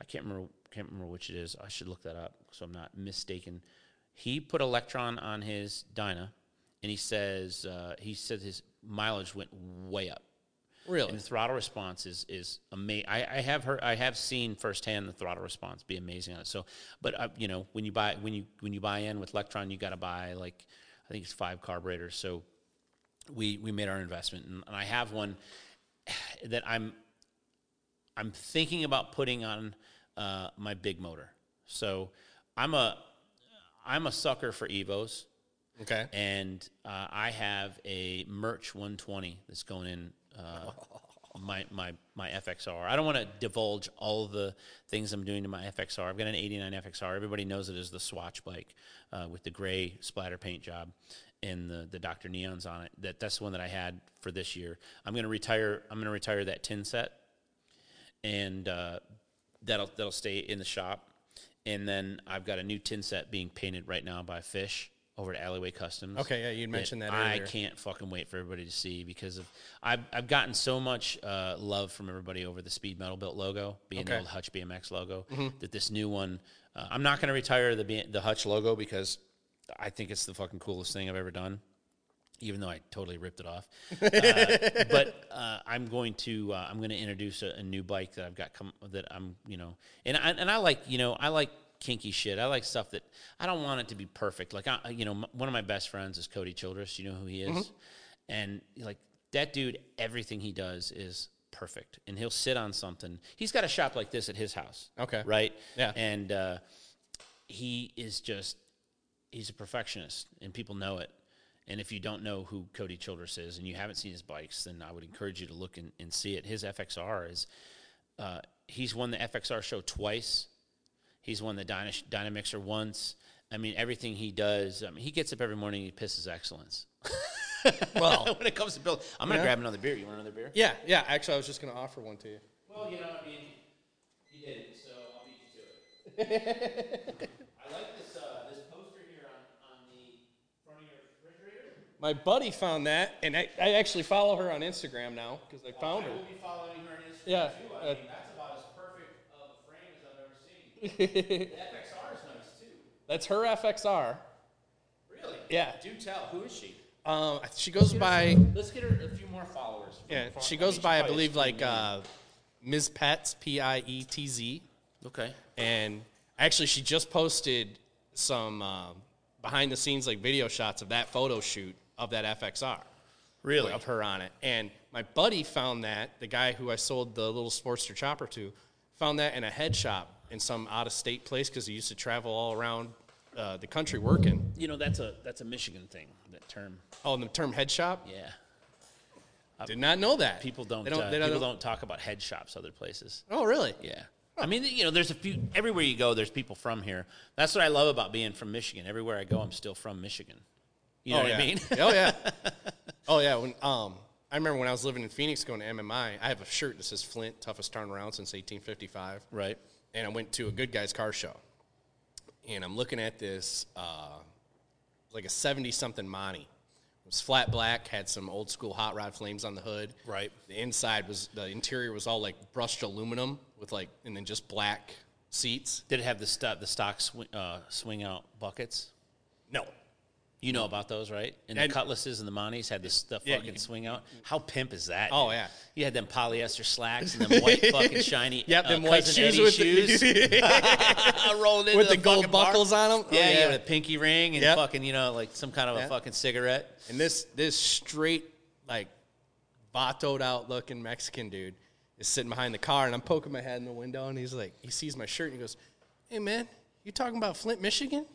I can't remember. Can't remember which it is. I should look that up so I'm not mistaken. He put Lectron on his Dyna, and he says uh, he said his mileage went way up. Really? And the throttle response is is amazing. I, I have heard, I have seen firsthand the throttle response be amazing on it. So, but uh, you know, when you buy when you when you buy in with Lectron, you got to buy like I think it's five carburetors. So we we made our investment, and, and I have one (sighs) that I'm I'm thinking about putting on uh, my big motor. So I'm a I'm a sucker for Evos Okay. and uh, I have a Merch 120 that's going in uh, my my my FXR. I don't want to divulge all the things I'm doing to my FXR. I've got an 89 FXR. Everybody knows it as the Swatch bike uh, with the gray splatter paint job and the the Dr. Neons on it. That that's the one that I had for this year. I'm going to retire. I'm going to retire that tin set, and uh, that'll that'll stay in the shop. And then I've got a new tin set being painted right now by Fish over at Alleyway Customs. Okay, yeah, you'd mentioned that I can't fucking wait for everybody to see because of I've I've gotten so much uh, love from everybody over the Speed Metal Built logo, being the old Hutch BMX logo. That this new one, uh, I'm not going to retire the the Hutch logo because I think it's the fucking coolest thing I've ever done. Even though I totally ripped it off, uh, but uh, I'm going to uh, I'm going to introduce a, a new bike that I've got come that I'm you know and I, and I like you know I like kinky shit. I like stuff that I don't want it to be perfect. Like I, you know, m- one of my best friends is Cody Childress. You know who he is, and like that dude, everything he does is perfect, and he'll sit on something. He's got a shop like this at his house. Okay. right? Yeah. and uh, he is just he's a perfectionist, and people know it. And if you don't know who Cody Childress is and you haven't seen his bikes, then I would encourage you to look and, and see it. His FXR is uh, he's won the FXR show twice. He's won the Dyna, Dynamixer once. I mean, everything he does. I mean, he gets up every morning. and He pisses excellence. (laughs) Well, when it comes to build, I'm gonna grab another beer. You want another beer? yeah, yeah. Actually, I was just going to offer one to you. Well, you know, I mean, he did it, so I'll beat you to it. (laughs) I like this uh, this poster here on, on the front of your refrigerator. My buddy found that, and I, I actually follow her on Instagram now because I found I her. will be following her on Instagram Yeah, too. I uh, mean, that's about as perfect of a frame as I've ever seen. (laughs) the FXR is nice too. That's her FXR. Really? Yeah. Do tell. Who is she? Um, she goes by Let's get her a few more followers. yeah. From- She I goes mean, by I believe like uh, Ms. Pets P I E T Z, okay. and actually she just posted some um, behind the scenes like video shots of that photo shoot of that FXR Really? of her on it. And my buddy found that the guy who I sold the little Sportster chopper to found that in a head shop in some out of state place because he used to travel all around uh, the country working. You know, that's a that's a Michigan thing. That term. Oh, and the term head shop. Yeah. I Did not know that. People don't. They uh, they people don't talk about head shops other places. Oh, really? Yeah. I mean, you know, there's a few everywhere you go. There's people from here. That's what I love about being from Michigan. Everywhere I go, I'm still from Michigan. You know oh, what yeah. I mean? (laughs) oh yeah. (laughs) Oh yeah. When um, I remember when I was living in Phoenix going to MMI, I have a shirt that says Flint, toughest turnaround since 1855. right. and I went to a Good Guys car show, and I'm looking at this uh, like a seventy something Monty. It was flat black, had some old school hot rod flames on the hood. Right. The inside was the interior was all like brushed aluminum with like and then just black seats. Did it have the stu the stock sw- uh, swing out buckets? No. You know about those, right? And the cutlasses and the monies had this the Yeah, fucking you- swing out. How pimp is that? Oh, yeah. You had them polyester slacks and (laughs) them white fucking shiny. (laughs) Yep, uh, them white shoes Eddie with shoes. (laughs) the, rolling into with the, the gold fucking bar. buckles on them. Yeah, yeah, with a pinky ring and Yep. fucking, you know, like some kind of a fucking cigarette. And this this straight like vatoed out looking Mexican dude is sitting behind the car, and I'm poking my head in the window, and he's like, he sees my shirt, and he goes, "Hey man, you talking about Flint, Michigan?"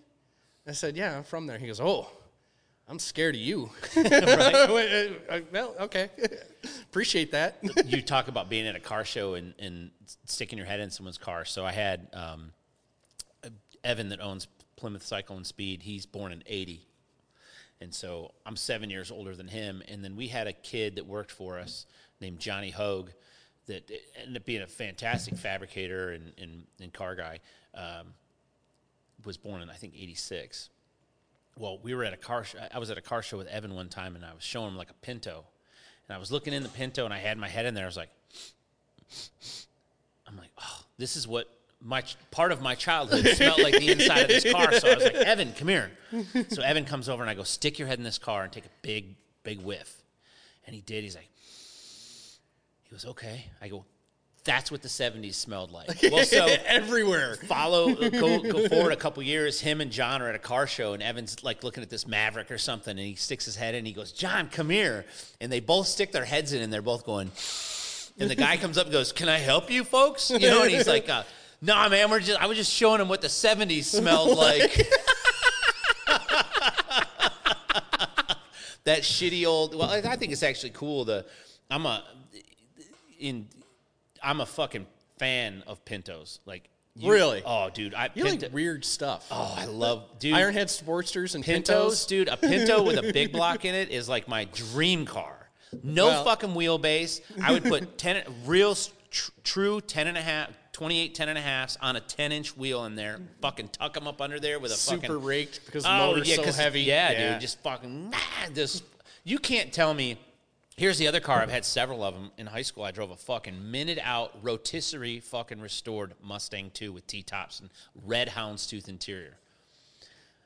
I said, "Yeah, I'm from there." He goes, "Oh." I'm scared of you. (laughs) (laughs) well, okay. (laughs) Appreciate that. you talk about being at a car show and, and sticking your head in someone's car. So I had um, Evan that owns Plymouth Cycle and Speed. He's born in 80. And so I'm seven years older than him. And then we had a kid that worked for us named Johnny Hogue that ended up being a fantastic fabricator and, and, and car guy. Um, was born in, I think, 86. Well, we were at a car show. I was at a car show with Evan one time and I was showing him like a Pinto. And I was looking in the Pinto and I had my head in there. I was like, I'm like, oh, this is what my ch- part of my childhood smelled like the inside of this car. So I was like, Evan, come here. (laughs) So Evan comes over and I go, stick your head in this car and take a big, big whiff. And he did. He's like, he goes, okay. I go, that's what the 70s smelled like. (laughs) Well, so Everywhere. follow go go (laughs) forward a couple years him and john are at a car show and evan's like looking at this maverick or something and he sticks his head in and he goes john come here and they both stick their heads in and they're both going and the guy comes up and goes can i help you folks you know and he's like uh, nah man we're just i was just showing him what the 70s smelled (laughs) like that shitty old well i I think it's actually cool the i'm a in i'm a fucking fan of pintos like you- Really? oh dude i You Pinto, like weird stuff. oh i love dude Ironhead Sportsters and pintos Pintos. dude a pinto (laughs) with a big block in it is like my dream car no Well- fucking wheelbase i would put 10 real tr- true 10 and a half 28 10 and a halfs on a 10 inch wheel in there fucking tuck them up under there with a Super fucking raked because the Oh motor's yeah, so heavy. Yeah, dude, just fucking nah, this. You can't tell me. Here's the other car. I've had several of them in high school. I drove a fucking minute out rotisserie fucking restored Mustang 2 with T tops and red houndstooth interior.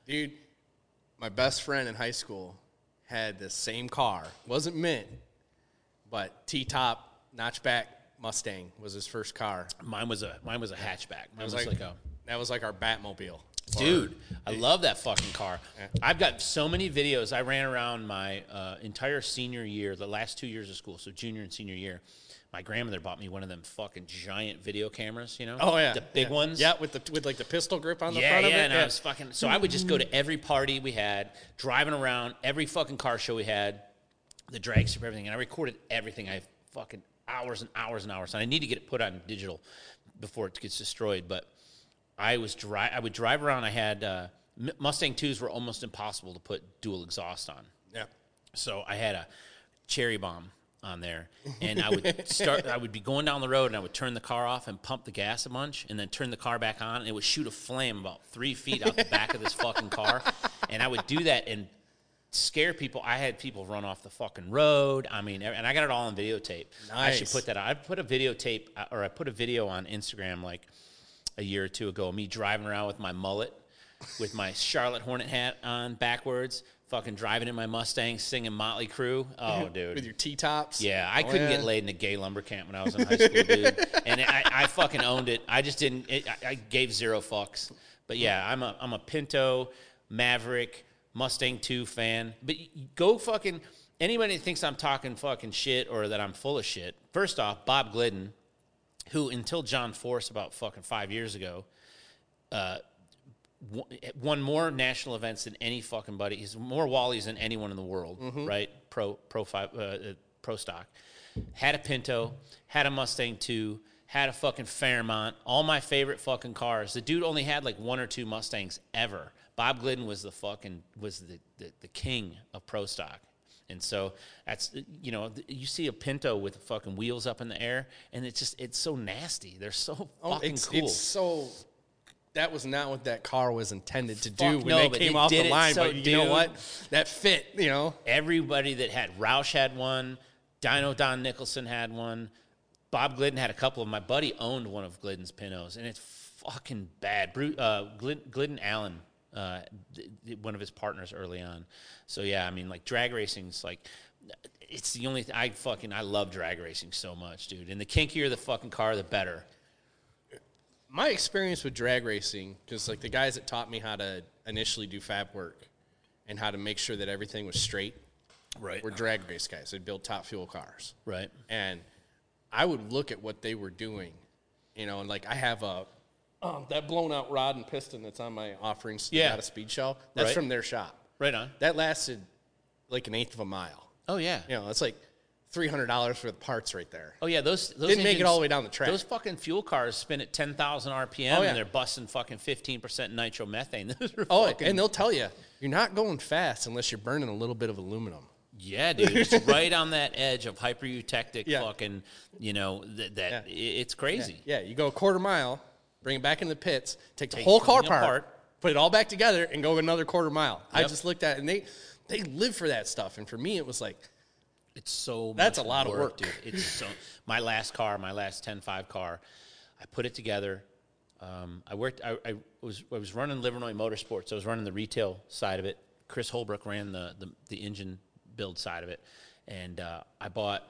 Dude, my best friend in high school had the same car. Wasn't mint, but T top notchback Mustang was his first car. Mine was a mine was a hatchback. Mine was was like, like, a that was like our Batmobile. Dude. I love that fucking car. I've got so many videos. I ran around my uh, entire senior year, the last two years of school, so junior and senior year. My grandmother bought me one of them fucking giant video cameras. You know? Oh yeah, the big yeah. ones. Yeah, with the with like the pistol grip on the yeah, front yeah, of it. and I was fucking. So I would just go to every party we had, driving around every fucking car show we had, the drag strip, everything, and I recorded everything. I fucking hours and hours and hours, and I need to get it put on digital before it gets destroyed. But I was dri- I would drive around. I had uh, Mustang twos were almost impossible to put dual exhaust on. yeah. So I had a cherry bomb on there, and I would (laughs) start. I would be going down the road, and I would turn the car off and pump the gas a bunch, and then turn the car back on, and it would shoot a flame about three feet out the back of this fucking car, and I would do that and scare people. I had people run off the fucking road. I mean, and I got it all on videotape. I should put that. I put a videotape, uh, or I put a video on Instagram like a year or two ago. Me driving around with my mullet, with my Charlotte Hornet hat on backwards, fucking driving in my Mustang, singing Motley Crue. Oh, (laughs) dude. With your T tops. Yeah, I Oh, couldn't yeah. get laid in a gay lumber camp when I was in high school, dude. (laughs) And I, I fucking owned it. I just didn't. It, I, I gave zero fucks. But yeah, I'm a I'm a Pinto Maverick, Mustang 2 fan. But go fucking anybody that thinks I'm talking fucking shit or that I'm full of shit. First off, Bob Glidden, who until John Force about fucking five years ago, uh, won- more national events than any fucking buddy. He's more Wallies than anyone in the world, right? Pro pro five uh, uh, pro stock. Had a Pinto, had a Mustang two, had a fucking Fairmont. All my favorite fucking cars. The dude only had like one or two Mustangs ever. Bob Glidden was the fucking was the the, the king of pro stock. And so that's you know you see a Pinto with fucking wheels up in the air, and it's just it's so nasty. They're so Oh, fucking it's, cool. it's so. That was not what that car was intended to do when no, they came off the line. so, but you know what? That fit. You know. everybody that had Roush had one, Dyno Don Nicholson had one, Bob Glidden had a couple of. My buddy owned one of Glidden's Pintos, and it's fucking bad. Bru- uh, Glid- Glidden Allen, uh, th- th- one of his partners early on. So yeah, I mean, like drag racing's like. It's the only thing I fucking I love drag racing so much, dude. And the kinkier the fucking car, the better. my experience with drag racing, because like the guys that taught me how to initially do fab work and how to make sure that everything was straight, Right. were drag race guys. They'd build top fuel cars, Right. and I would look at what they were doing, you know, and like I have a um, that blown out rod and piston that's on my offerings Yeah. out of speed shell. That's Right. from their shop. Right on. That lasted like an eighth of a mile. Oh yeah. You know, it's like three hundred dollars for the parts right there. Oh yeah, those, those Didn't make it all the way down the track. Those fucking fuel cars spin at ten thousand RPM, Oh, yeah. and they're busting fucking fifteen percent nitromethane. (laughs) Those are Oh, fucking, and they'll tell you you're not going fast unless you're burning a little bit of aluminum. yeah, dude, it's (laughs) right on that edge of hypereutectic Yeah. fucking. You know that, that i- it's crazy. Yeah, you go a quarter mile, bring it back in the pits, take the Take whole car apart, apart. put it all back together, and go another quarter mile. I just looked at it, and they they live for that stuff. And for me, it was like, It's so That's much a lot of work. dude. It's (laughs) so my last car, my last 10-5 car, I put it together. Um, I worked. I, I was I was running Livernois Motorsports. I was running the retail side of it. Chris Holbrook ran the the, the engine build side of it, and uh, I bought.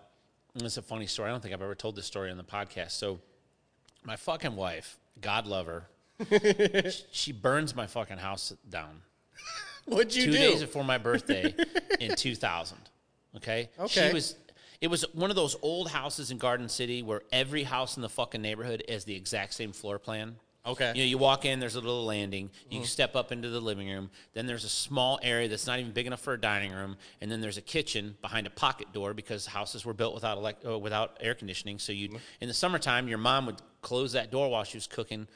And it's a funny story. I don't think I've ever told this story on the podcast. So, my fucking wife, God love her, (laughs) she burns my fucking house down what'd you two do? days before my birthday in 2000. Okay. Okay. She was. It was one of those old houses in Garden City where every house in the fucking neighborhood has the exact same floor plan. Okay. You know, you walk in, there's a little landing. You can step up into the living room. Then there's a small area that's not even big enough for a dining room, and then there's a kitchen behind a pocket door because houses were built without elect- uh, without air conditioning. So you, in the summertime, your mom would close that door while she was cooking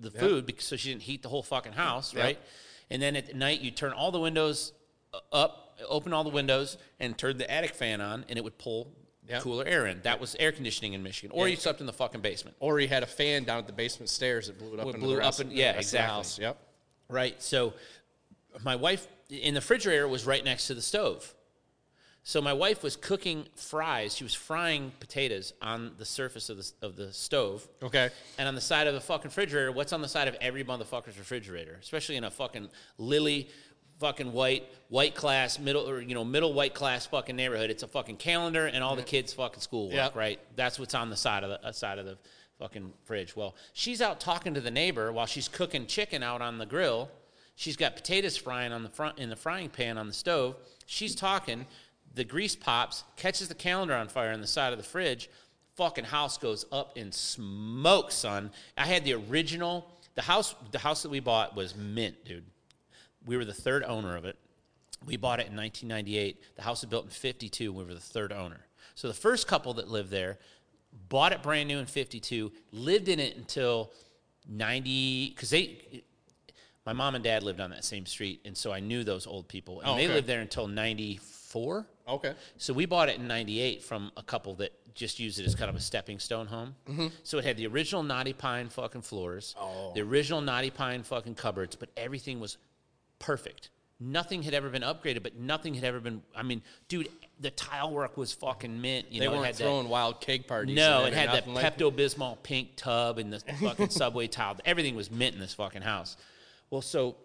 the food because so she didn't heat the whole fucking house, Yep. right? And then at night you turn all the windows up, open all the windows, and turn the attic fan on, and it would pull Yep. cooler air in. That was air conditioning in Michigan, or Yeah. you slept in the fucking basement, or he had a fan down at the basement stairs that blew it up Well, blew the up rest, in- the yeah, rest of the exactly. house. Yep. right? So my wife in the refrigerator was right next to the stove. So my wife was cooking fries. She was frying potatoes on the surface of the of the stove. Okay. And on the side of the fucking refrigerator, what's on the side of every motherfucker's refrigerator? Especially in a fucking lily, fucking white, white class, middle or you know, middle white class fucking neighborhood. It's a fucking calendar and all the kids' fucking schoolwork, Yep. right? That's what's on the side of the uh, side of the fucking fridge. Well, she's out talking to the neighbor while she's cooking chicken out on the grill. She's got potatoes frying on the front in the frying pan on the stove. She's talking. The grease pops, catches the calendar on fire on the side of the fridge. Fucking house goes up in smoke, son. I had the original. The house, the house that we bought was mint, dude. We were the third owner of it. We bought it in 1998. The house was built in 52. We were the third owner. So the first couple that lived there bought it brand new in 52, lived in it until 90, because they, my mom and dad lived on that same street, and so I knew those old people. And Oh, they lived there until 94. Okay. So we bought it in 98 from a couple that just used it as kind of a stepping stone home. Mm-hmm. So it had the original Knotty Pine fucking floors, Oh. the original Knotty Pine fucking cupboards, but everything was perfect. Nothing had ever been upgraded, but nothing had ever been. I mean, dude, the tile work was fucking mint. You They know, weren't had that- throwing wild cake parties. no, it had that Pepto Bismol pink tub and the fucking (laughs) subway tile. Everything was mint in this fucking house. Well, so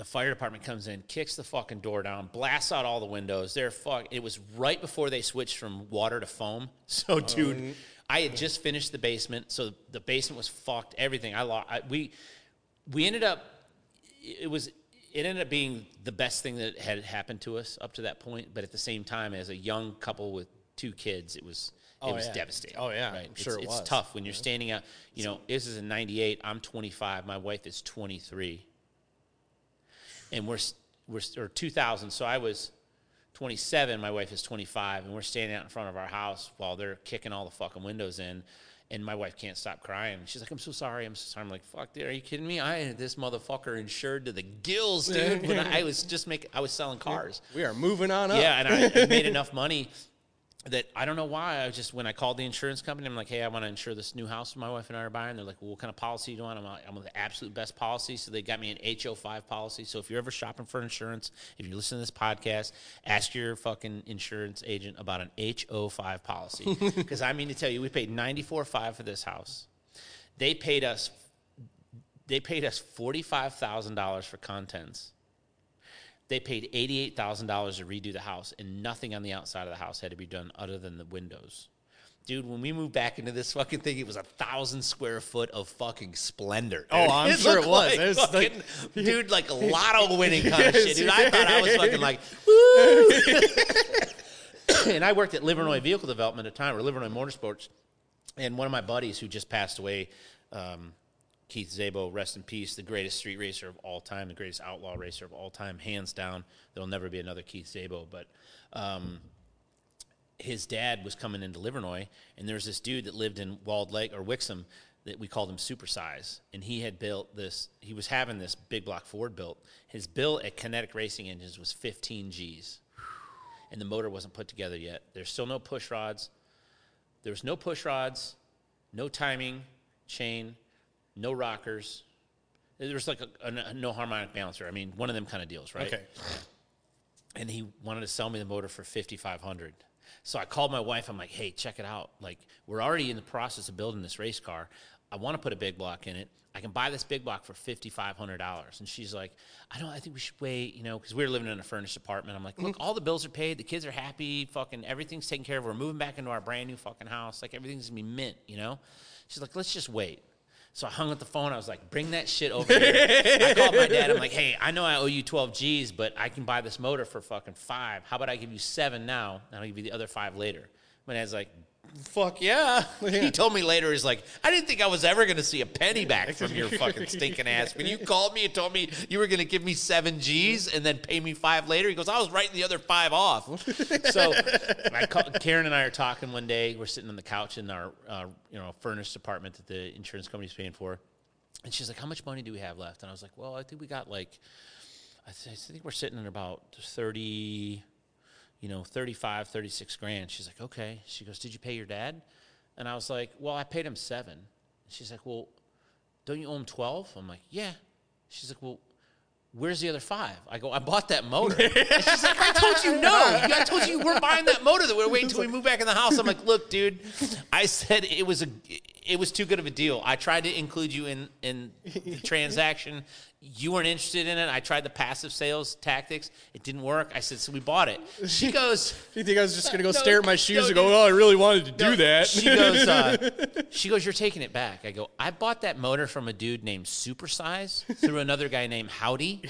the fire department comes in, kicks the fucking door down, blasts out all the windows. They're fuck. It was right before they switched from water to foam. (laughs) So, oh, dude, I had just finished the basement, so the basement was fucked. Everything I lost. I, we we ended up. It was it ended up being the best thing that had happened to us up to that point. But at the same time, as a young couple with two kids, it was it Oh, was yeah. devastating. Oh, yeah, right? I'm sure it's, it it's tough when you're standing out. You know, this is a '98. I'm 25. My wife is 23, and we're we're or 2000. So I was 27. My wife is 25, and we're standing out in front of our house while they're kicking all the fucking windows in. And my wife can't stop crying. She's like, "I'm so sorry. I'm so sorry." I'm like, "Fuck, dude, are you kidding me? I had this motherfucker insured to the gills, dude. when I was just making, I was selling cars. We are moving on up. Yeah, and I, I made (laughs) enough money that I don't know why. I just when I called the insurance company, I'm like, "Hey, I want to insure this new house my wife and I are buying." They're like, well, "What kind of policy do you want?" I'm like, "I'm with the absolute best policy." So they got me an HO5 policy. So if you're ever shopping for insurance, if you listen to this podcast, ask your fucking insurance agent about an HO5 policy (laughs) because I mean to tell you, we paid 94.5 for this house. They paid us. They paid us forty five thousand dollars for contents they paid eighty-eight thousand dollars to redo the house, and nothing on the outside of the house had to be done other than the windows. Dude, when we moved back into this fucking thing, it was a thousand square foot of fucking splendor. Oh. I'm sure it was. like It was fucking- like- dude, like a lotto winning kind of shit, dude. I thought I was fucking like, woo. (laughs) and I worked at Livernois Vehicle Development at the time, or Livernois Motorsports, and one of my buddies who just passed away, um, Keith Zabo, rest in peace, the greatest street racer of all time, the greatest outlaw racer of all time, hands down. There'll never be another Keith Zabo, but um, his dad was coming into Livernois, and there was this dude that lived in Walled Lake or Wixom that we called him Supersize, and he had built this. He was having this big block Ford built. His bill at Kinetic Racing Engines was 15 G's, and the motor wasn't put together yet. There's still no push rods. There was no push rods, no timing chain, no rockers. There was like a, a no harmonic balancer. I mean, one of them kind of deals, right? Okay. and he wanted to sell me the motor for 5500 so i called my wife. I'm like hey check it out. Like we're already in the process of building this race car. I want to put a big block in it. I can buy this big block for $5500 and she's like i don't i think we should wait you know because we were living in a furnished apartment. I'm like mm-hmm. look all the bills are paid. The kids are happy. Fucking everything's taken care of. We're moving back into our brand new fucking house. Like everything's gonna be mint you know? She's like let's just wait so I hung up the phone. I was like, bring that shit over here. I (laughs) called my dad. I'm like, hey, I know I owe you 12 G's, but I can buy this motor for fucking five. How about I give you seven now, and I'll give you the other five later? My dad's like, fuck yeah. (laughs) He told me later, he's like, I didn't think I was ever going to see a penny back from your (laughs) fucking stinking ass. When you called me and told me you were going to give me seven G's and then pay me five later, he goes, I was writing the other five off. (laughs) so I call, Karen and I are talking one day. We're sitting on the couch in our uh, you know furnished apartment that the insurance company's paying for. And she's like, "How much money do we have left?" And I was like, "Well, I think we got like, I, th- I think we're sitting at about thirty, you know, 35, 36 grand." She's like, "Okay." She goes, "Did you pay your dad?" And I was like, "Well, I paid him seven. She's like, "Well, don't you owe him 12? I'm like, "Yeah." She's like, "Well." Where's the other five? I go, I bought that motor. And she's like, I told you no. (laughs) I told you weren't buying that motor. That we're waiting until we move back in the house. I'm like, look, dude. I said it was a, it was too good of a deal. I tried to include you in in the transaction. You weren't interested in it. I tried the passive sales tactics. It didn't work. I said, so we bought it. She (laughs) goes, you think I was just gonna go No, stare at my shoes no, and go. "Oh, I really wanted to do that"? She goes, uh, (laughs) she goes, you're taking it back. I go, I bought that motor from a dude named Supersize through another guy named Howdy.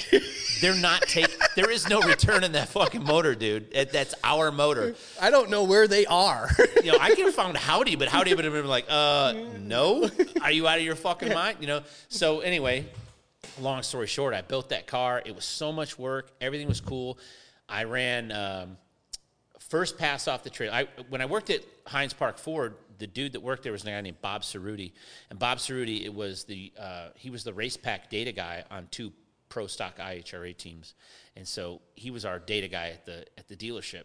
They're not take. (laughs) There is no return in that fucking motor, dude. It- That's our motor. I don't know where they are. You know, I could have found Howdy, but Howdy would have been like, uh, no. Are you out of your fucking mind? You know. So anyway, long story short, I built that car. It was so much work. Everything was cool. I ran. Um, first pass off the trail. I when I worked at Hines Park Ford, the dude that worked there was a guy named Bob Cerruti, and Bob Cerruti it was the uh, he was the RacePak data guy on two pro stock IHRA teams, and so he was our data guy at the at the dealership.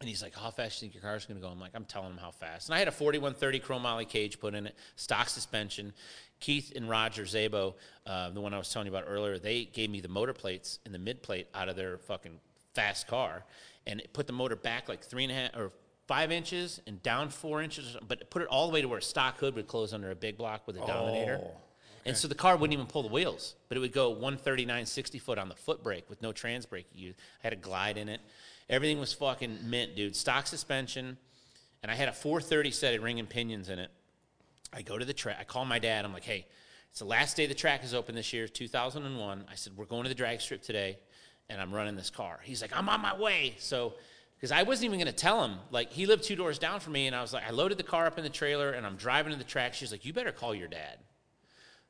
And he's like, "How fast do you think your car's going to go?" I'm like, "I'm telling him how fast." And I had a 4130 chromoly cage put in it, stock suspension. Keith and Roger Zabo, uh, the one I was telling you about earlier, they gave me the motor plates and the mid plate out of their fucking fast car, and it put the motor back like three and a half or five inches and down four inches, but it put it all the way to where a stock hood would close under a big block with a Dominator. And so the car wouldn't even pull the wheels, but it would go 139, 60 foot on the foot brake with no trans brake. You had a glide in it. Everything was fucking mint, dude. Stock suspension. And I had a 430 set of ring and pinions in it. I go to the track. I call my dad. I'm like, hey, It's the last day the track is open this year, 2001. I said, We're going to the drag strip today, and I'm running this car. He's like, I'm on my way. So, because I wasn't even going to tell him. Like, he lived two doors down from me, and I was like, I loaded the car up in the trailer, and I'm driving to the track. She's like, You better call your dad.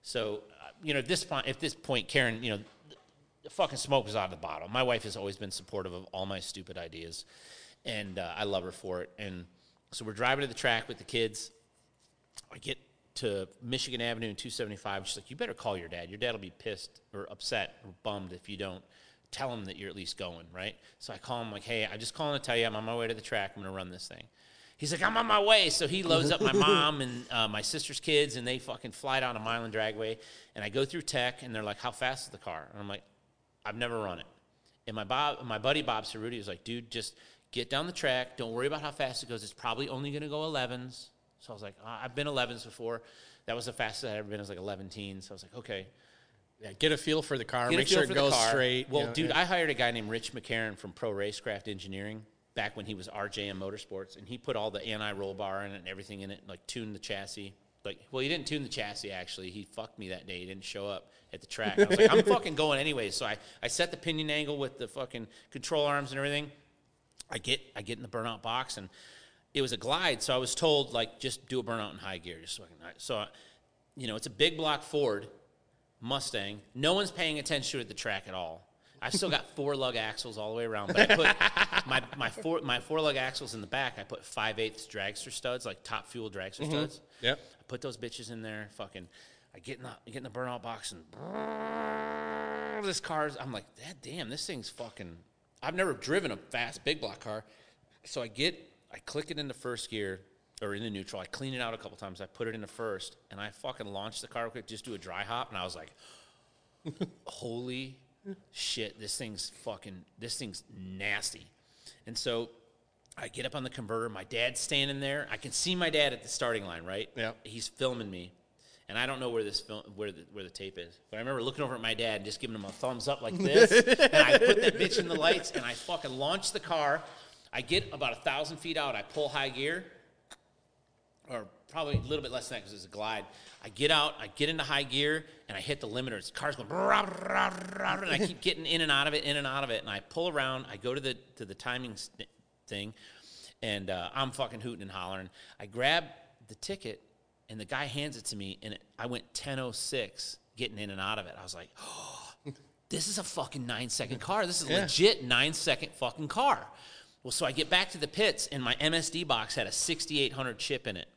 So, uh, you know, at this point, at this point, Karen, you know, the fucking smoke was out of the bottle. My wife has always been supportive of all my stupid ideas, and uh, I love her for it. And so we're driving to the track with the kids. I get to Michigan Avenue and 275. She's like, "You better call your dad. Your dad will be pissed or upset or bummed if you don't tell him that you're at least going, right?" So I call him like, "Hey, I'm just calling to tell you I'm on my way to the track. I'm to run this thing." He's like, I'm on my way. So he loads up my mom and uh, my sister's kids, and they fucking fly down a Milan Dragway. And I go through tech, and they're like, How fast is the car? And I'm like, I've never run it. And my Bob, my buddy Bob Cerruti was like, Dude, just get down the track. Don't worry about how fast it goes. It's probably only going to go 11s. So I was like, oh, I've been 11s before. That was the fastest I'd ever been. I was like 11 teens. So I was like, okay. Yeah, get a feel for the car. Get make sure it goes straight. Well, you know, dude, yeah. I hired a guy named Rich McCarron from Pro Racecraft Engineering back when he was RJM Motorsports, and he put all the anti-roll bar in it and everything in it, and, like tuned the chassis. Like, well, he didn't tune the chassis actually. He fucked me that day. He didn't show up at the track. I was like, I'm fucking going anyway. So I, I set the pinion angle with the fucking control arms and everything. I get I get in the burnout box and it was a glide, so I was told like just do a burnout in high gear. Just so, I you know, it's a big block Ford Mustang. No one's paying attention to it at the track at all. I've still got (laughs) four lug axles all the way around, but I put my, my four my four lug axles in the back. I put five eighths dragster studs, like top fuel dragster mm-hmm. studs. Yep. Put those bitches in there. Fucking, I get in the I get in the burnout box and this car's. I'm like, that damn, this thing's fucking. I've never driven a fast big block car, so I get I click it into first gear or in the neutral. I clean it out a couple times. I put it into first, and I fucking launch the car real quick, just do a dry hop, and I was like, (laughs) holy shit, this thing's fucking, this thing's nasty. And so I get up on the converter. My dad's standing there. I can see my dad at the starting line, right? Yep. He's filming me. And I don't know where this film, where the where the tape is, but I remember looking over at my dad and just giving him a thumbs up like this, (laughs) and I put that bitch in the lights, and I fucking launch the car. I get about a thousand feet out. I pull high gear, or probably a little bit less than that because it's a glide. I get out, I get into high gear, and I hit the limiters. The car's going, brah, brah, brah, and I keep getting in and out of it, in and out of it. And I pull around, I go to the to the timing st- thing, and uh, I'm fucking hooting and hollering. I grab the ticket, and the guy hands it to me, and it, I went 10:06 getting in and out of it. I was like, oh, (gasps) this is a fucking nine second car. This is a Yeah. legit nine second fucking car. Well, so I get back to the pits, and my MSD box had a 6800 chip in it.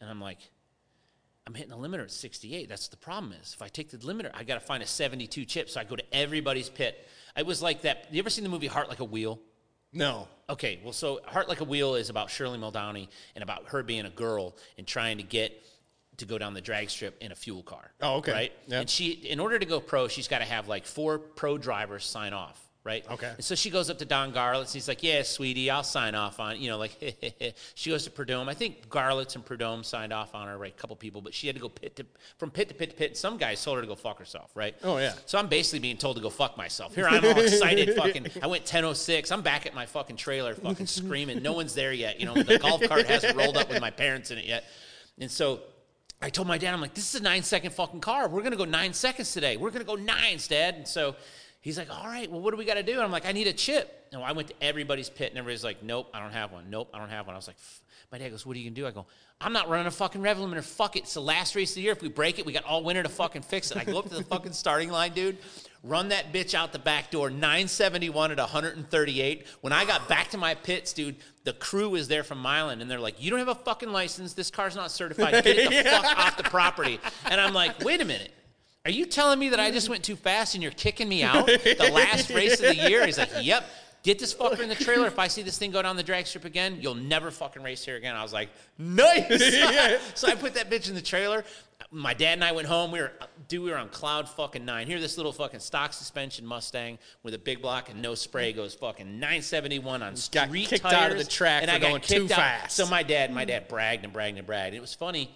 And I'm like, I'm hitting the limiter at 68. That's the problem is. If I take the limiter, I got to find a 72 chip. So I go to everybody's pit. It was like that. You ever seen the movie Heart Like a Wheel? No. Okay, well, so Heart Like a Wheel is about Shirley Muldowney and about her being a girl and trying to get to go down the drag strip in a fuel car. Oh, okay. Right? Yep. And she, in order to go pro, she's got to have like four pro drivers sign off. Right. Okay. And so she goes up to Don Garlits. He's like, "Yeah, sweetie, I'll sign off on." You know, like (laughs) she goes to Prudhomme. I think Garlits and Prudhomme signed off on her, right? A couple people, but she had to go pit to from pit to pit to pit. Some guys told her to go fuck herself, right? Oh, yeah. So I'm basically being told to go fuck myself. Here I'm all excited, (laughs) fucking. I went 10:06. I'm back at my fucking trailer, fucking (laughs) screaming. No one's there yet. You know, the golf cart hasn't rolled up with my parents in it yet. And so I told my dad, I'm like, this is a nine second fucking car. We're gonna go nine seconds today. We're gonna go nines, Dad. And so he's like, all right, well, what do we got to do? And I'm like, I need a chip. And I went to everybody's pit, and everybody's like, nope, I don't have one. Nope, I don't have one. I was like, my dad goes, what are you gonna do? I go, I'm not running a fucking rev limiter. Fuck it. It's the last race of the year. If we break it, we got all winter to fucking fix it. I go up to the fucking starting line, dude. Run that bitch out the back door, 971 at 138. When I got back to my pits, dude, the crew was there from Milan, and they're like, "You don't have a fucking license. This car's not certified. Get it the (laughs) fuck off the property." And I'm like, "Wait a minute." Are you telling me that I just went too fast and you're kicking me out? The last race of the (laughs) year? He's like, Yep. Get this fucker in the trailer. If I see this thing go down the drag strip again, you'll never fucking race here again. I was like, nice. (laughs) (laughs) so I put that bitch in the trailer. My dad and I went home. We were, dude, we were on cloud fucking nine. Here, this little fucking stock suspension Mustang with a big block and no spray goes fucking 971 on street got kicked tires. out of the track and for I got going too out. fast. So my dad, my dad bragged and bragged and bragged. It was funny.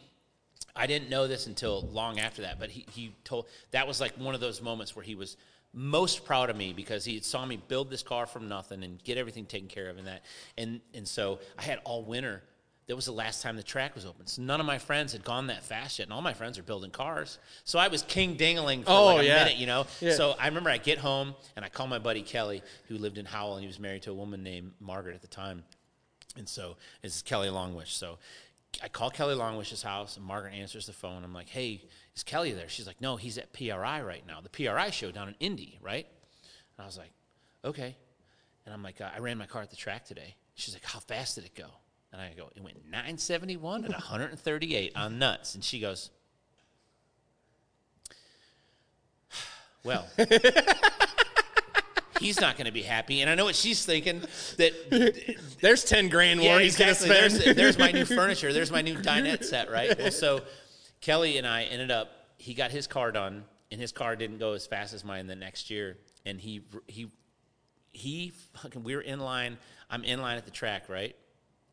I didn't know this until long after that, but he, he told that was like one of those moments where he was most proud of me because he saw me build this car from nothing and get everything taken care of and that and and so I had all winter that was the last time the track was open. So none of my friends had gone that fast yet, and all my friends are building cars. So I was king dingling for Oh, like a yeah. minute, you know. Yeah. So I remember I get home and I call my buddy Kelly, who lived in Howell, and he was married to a woman named Margaret at the time. And so this is Kelly Longwish. So I call Kelly Longwish's house, and Margaret answers the phone. I'm like, "Hey, is Kelly there?" She's like, "No, he's at PRI right now, the PRI show down in Indy, right?" And I was like, "Okay." And I'm like, uh, "I ran my car at the track today." She's like, "How fast did it go?" And I go, "It went 971 at 138 on nuts." And she goes, "Well." He's not going to be happy, and I know what she's thinking. That (laughs) There's ten grand more yeah, he's exactly. gonna There's, spend. there's my new (laughs) furniture. There's my new dinette set, right? Well, so Kelly and I ended up. He got his car done, and his car didn't go as fast as mine the next year. And he he he fucking. We were in line. I'm in line at the track, right?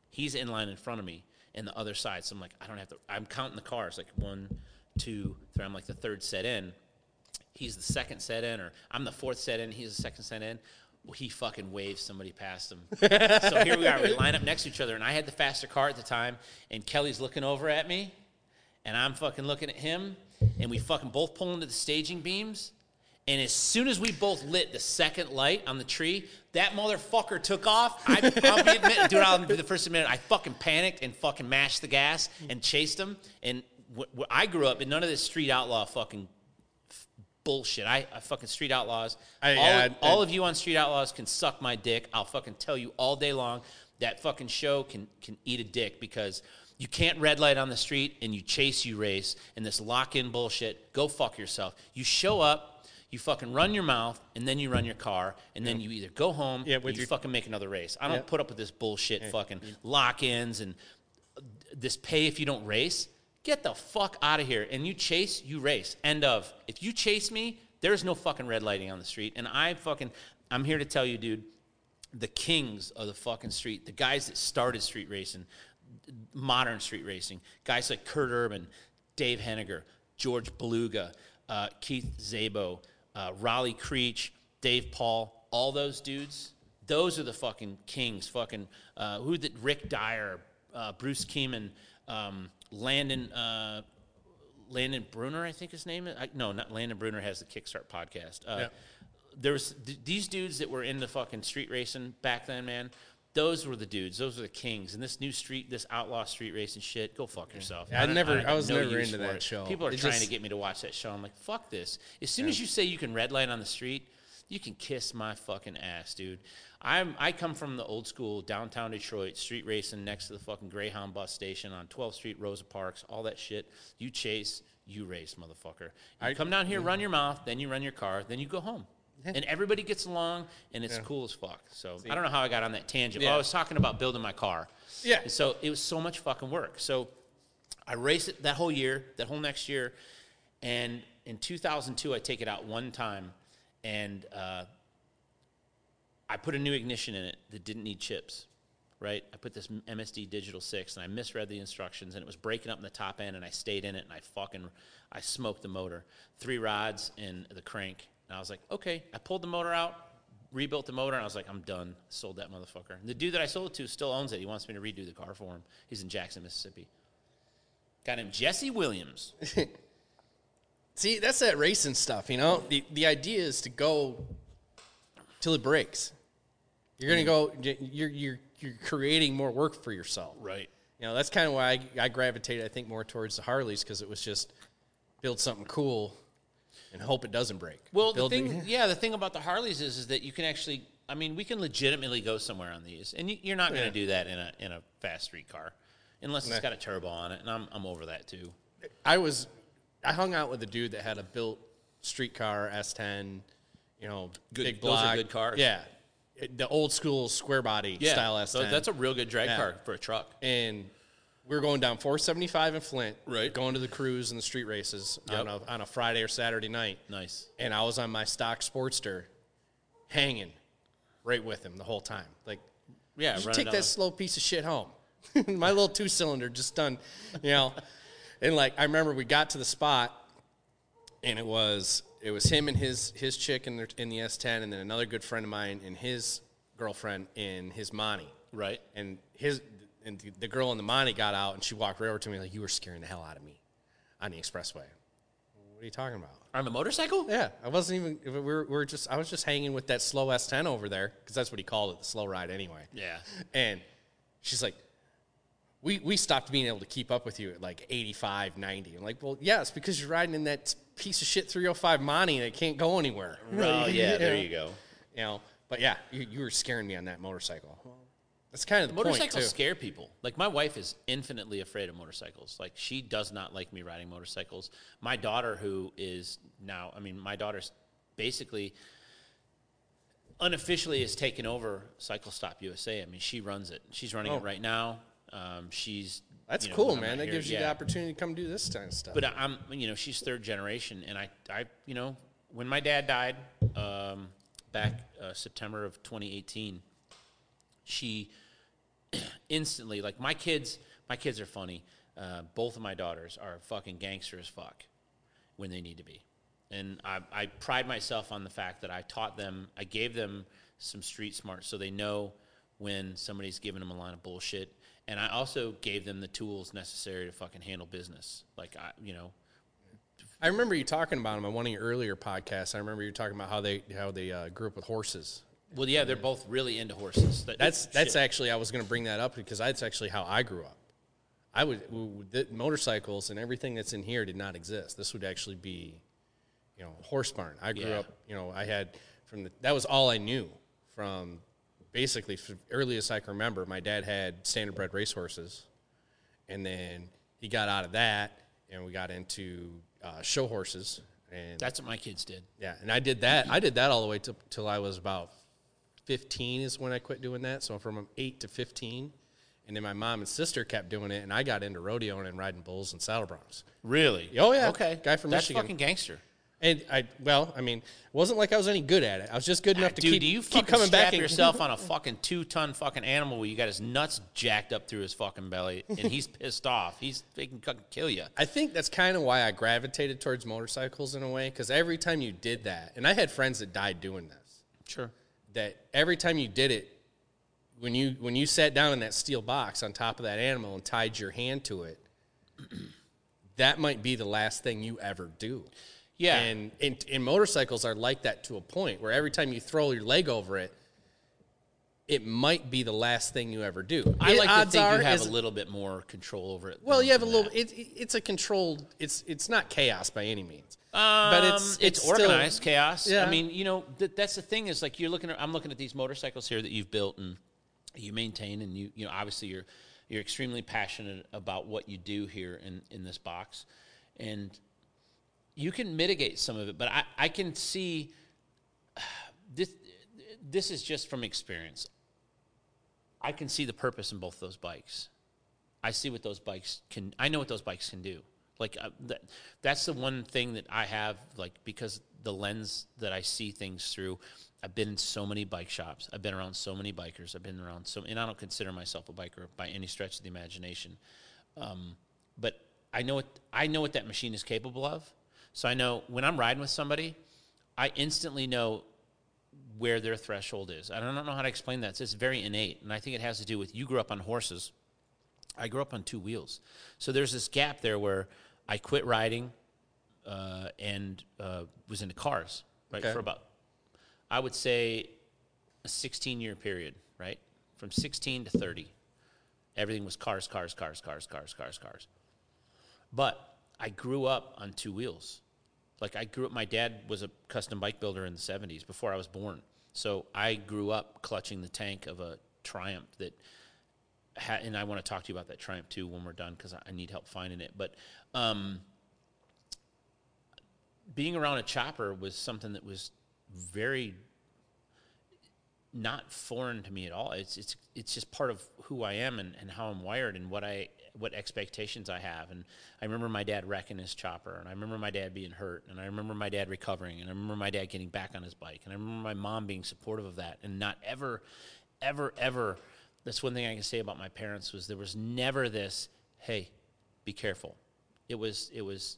He's in line in front of me, and the other side. So I'm like, I don't have to. I'm counting the cars, like one, two, three. I'm like the third set in he's the second set in, or I'm the fourth set in, he's the second set in. Well, he fucking waves somebody past him. (laughs) so here we are. We line up next to each other, and I had the faster car at the time, and Kelly's looking over at me, and I'm fucking looking at him, and we fucking both pull into the staging beams. And as soon as we both lit the second light on the tree, that motherfucker took off. I, I'll be (laughs) admit, dude, I'll be the first to admit, it, I fucking panicked and fucking mashed the gas and chased him. And wh- wh- I grew up in none of this street outlaw fucking bullshit. I, I fucking street outlaws. I- all, yeah, I- all of you on street outlaws can suck my dick. I'll fucking tell you all day long that fucking show can can eat a dick because you can't red light on the street and you chase you race and this lock in bullshit. Go fuck yourself. You show up. You fucking run your mouth, and then you run your car, and then you either go home, Yeah, or with you your- fucking make another race. I don't Yeah. put up with this bullshit, fucking lock-ins and this pay if you don't race. Get the fuck out of here. And you chase, you race. End of. If you chase me, there's no fucking red lighting on the street. And I fucking, I'm here to tell you, dude, the kings of the fucking street, the guys that started street racing, modern street racing, guys like Kurt Urban, Dave Henniger, George Beluga, uh, Keith Zabo, uh, Raleigh Creech, Dave Paul, all those dudes, those are the fucking kings. Fucking uh, who did Rick Dyer, uh, Bruce Keeman, um, Landon. Uh, Landon Bruner, I think his name is. I, no, not Landon Bruner has the Kickstart podcast. Uh, Yeah. There was th- these dudes that were into fucking street racing back then, man. Those were the dudes. Those were the kings. And this new street, this outlaw street racing shit, go fuck yourself. Yeah, I never- have I was no never into that it. show. People are It trying just- to get me to watch that show. I'm like, fuck this. As soon as you say you can red light on the street, you can kiss my fucking ass, dude. I'm I come from the old school downtown Detroit street racing next to the fucking Greyhound bus station on 12th Street, Rosa Parks, all that shit. You chase, you race, motherfucker. You come down here, run your mouth, then you run your car, then you go home. And everybody gets along, and it's cool as fuck. So I don't know how I got on that tangent. Yeah. I was talking about building my car. Yeah. And so it was so much fucking work. So I raced it that whole year, that whole next year, and in 2002 I take it out one time, and uh, I put a new ignition in it that didn't need chips. Right, I put this MSD Digital Six, and I misread the instructions, and it was breaking up in the top end, and I stayed in it, and I fucking, I smoked the motor, three rods and the crank, and I was like, okay, I pulled the motor out, rebuilt the motor, and I was like, I'm done. Sold that motherfucker. And the dude that I sold it to still owns it. He wants me to redo the car for him. He's in Jackson, Mississippi. Guy named Jesse Williams. (laughs) See, that's that racing stuff, you know. The the idea is to go till it breaks. You're gonna mm. go. You're you're you're creating more work for yourself, Right. You know, that's kind of why I, I gravitated, I think, more towards the Harleys because it was just build something cool and hope it doesn't break. Well, the Build thing, (laughs) yeah, the thing about the Harleys is, is that you can actually, I mean, we can legitimately go somewhere on these, and you, you're not going to Yeah. do that in a in a fast street car, unless it's got a turbo on it, and I'm I'm over that too. I was, I hung out with a dude that had a built streetcar S10, you know, Good- big those are block. good cars. Yeah, the old school square body style S10. so that's a real good drag Yeah. car for a truck. and we were going down 475 in Flint, Right. Going to the cruise and the street races on, a, on a Friday or Saturday night. Nice. And I was on my stock Sportster, hanging right with him the whole time. Like, Yeah, take that slow piece of shit home. (laughs) my little two cylinder just done, you know. and like, I remember we got to the spot, and it was it was him and his his chick in the in the S10, and then another good friend of mine and his girlfriend in his Monty Right. and his and the, the girl in the Monty got out and she walked right over to me like, "You were scaring the hell out of me on the expressway." What are you talking about? On the motorcycle? Yeah, I wasn't even. We were, we were just. I was just hanging with that slow S10 over there because that's what he called it, the slow ride anyway. Yeah. And she's like, we, we stopped being able to keep up with you at like 85, 90. I'm like, well, yeah, it's because you're riding in that piece of shit 305 Monty and it can't go anywhere. (laughs) Oh yeah, there you go. You know, but yeah, you, you were scaring me on that motorcycle. That's kind of the Motorcycles point, scare people. Like my wife is infinitely afraid of motorcycles. Like she does not like me riding motorcycles. My daughter, who is now, I mean, my daughter's basically unofficially has taken over Cycle Stop USA. I mean, she runs it. She's running Oh. it right now. Um, she's That's you know, cool, man. That here- gives you the opportunity to come do this kind of stuff. But I'm, you know, she's third generation, and I, I, you know, when my dad died um, back uh, September of 2018, she (clears throat) instantly, like my kids, my kids are funny. Uh, both of my daughters are fucking gangster as fuck when they need to be, and I, I pride myself on the fact that I taught them, I gave them some street smarts so they know when somebody's giving them a line of bullshit. And I also gave them the tools necessary to fucking handle business. Like I, you know, I remember you talking about them on one of your earlier podcasts. I remember you talking about how they how they uh, grew up with horses. well, yeah, they're both really into horses. That- That's that's shit. actually I was going to bring that up because that's actually how I grew up. I would motorcycles and everything that's in here did not exist. This would actually be, you know, horse barn. I grew Yeah. up. You know, I had from the that was all I knew from basically earliest I can remember. My dad had standardbred racehorses, and then he got out of that, and we got into uh, show horses. And That's what my kids did. yeah, and I did that. I did that all the way till till I was about fifteen is when I quit doing that. So from eight to fifteen, and then my mom and sister kept doing it, and I got into rodeoing and riding bulls and saddle broncs. Really? Oh, yeah. Okay. Guy from That's Michigan. fucking gangster. And I well, I mean, it wasn't like I was any good at it. I was just good enough to Dude, keep do you keep coming back and yourself on a fucking two ton fucking animal where you got his nuts jacked up through his fucking belly and he's (laughs) pissed off? He's he can fucking kill you. I think that's kind of why I gravitated towards motorcycles in a way, because every time you did that, and I had friends that died doing this. Sure. that every time you did it, when you when you sat down in that steel box on top of that animal and tied your hand to it, (clears throat) that might be the last thing you ever do. Yeah. And, and and motorcycles are like that to a point where every time you throw your leg over it, it might be the last thing you ever do. I It- like to think you have a little bit more control over it. well, you have a little. It, it- it's a controlled. It's it's not chaos by any means, Um, but it's it's, still- organized chaos. Yeah. I mean, you know, th- that's the thing is like you're looking at. I'm looking at these motorcycles here that you've built and you maintain, and you you know obviously you're you're extremely passionate about what you do here in in this box, and you can mitigate some of it, but I I can see (sighs) this. This is just from experience. I can see the purpose in both those bikes. I see what those bikes can. I know what those bikes can do. Like uh, that, that's the one thing that I have. Like because the lens that I see things through. I've been in so many bike shops. I've been around so many bikers. I've been around so, and I don't consider myself a biker by any stretch of the imagination. Um, but I know what I know what that machine is capable of. So I know when I'm riding with somebody, I instantly know where their threshold is. I don't know how to explain that. It's just very innate, and I think it has to do with you grew up on horses. I grew up on two wheels, so there's this gap there where I quit riding uh, and uh, was into cars right Okay. for about I would say a 16 year period, right from 16 to 30. Everything was cars, cars, cars, cars, cars, cars, cars. But I grew up on two wheels. Like I grew up, my dad was a custom bike builder in the 70s before I was born. So I grew up clutching the tank of a Triumph that had, and I want to talk to you about that Triumph too when we're done because I I need help finding it. But um, being around a chopper was something that was very not foreign to me at all. It's it's it's just part of who I am and, and how I'm wired and what I what expectations I have. And I remember my dad wrecking his chopper, and I remember my dad being hurt, and I remember my dad recovering, and I remember my dad getting back on his bike, and I remember my mom being supportive of that, and not ever, ever, ever. That's one thing I can say about my parents was there was never this, hey, be careful. It was it was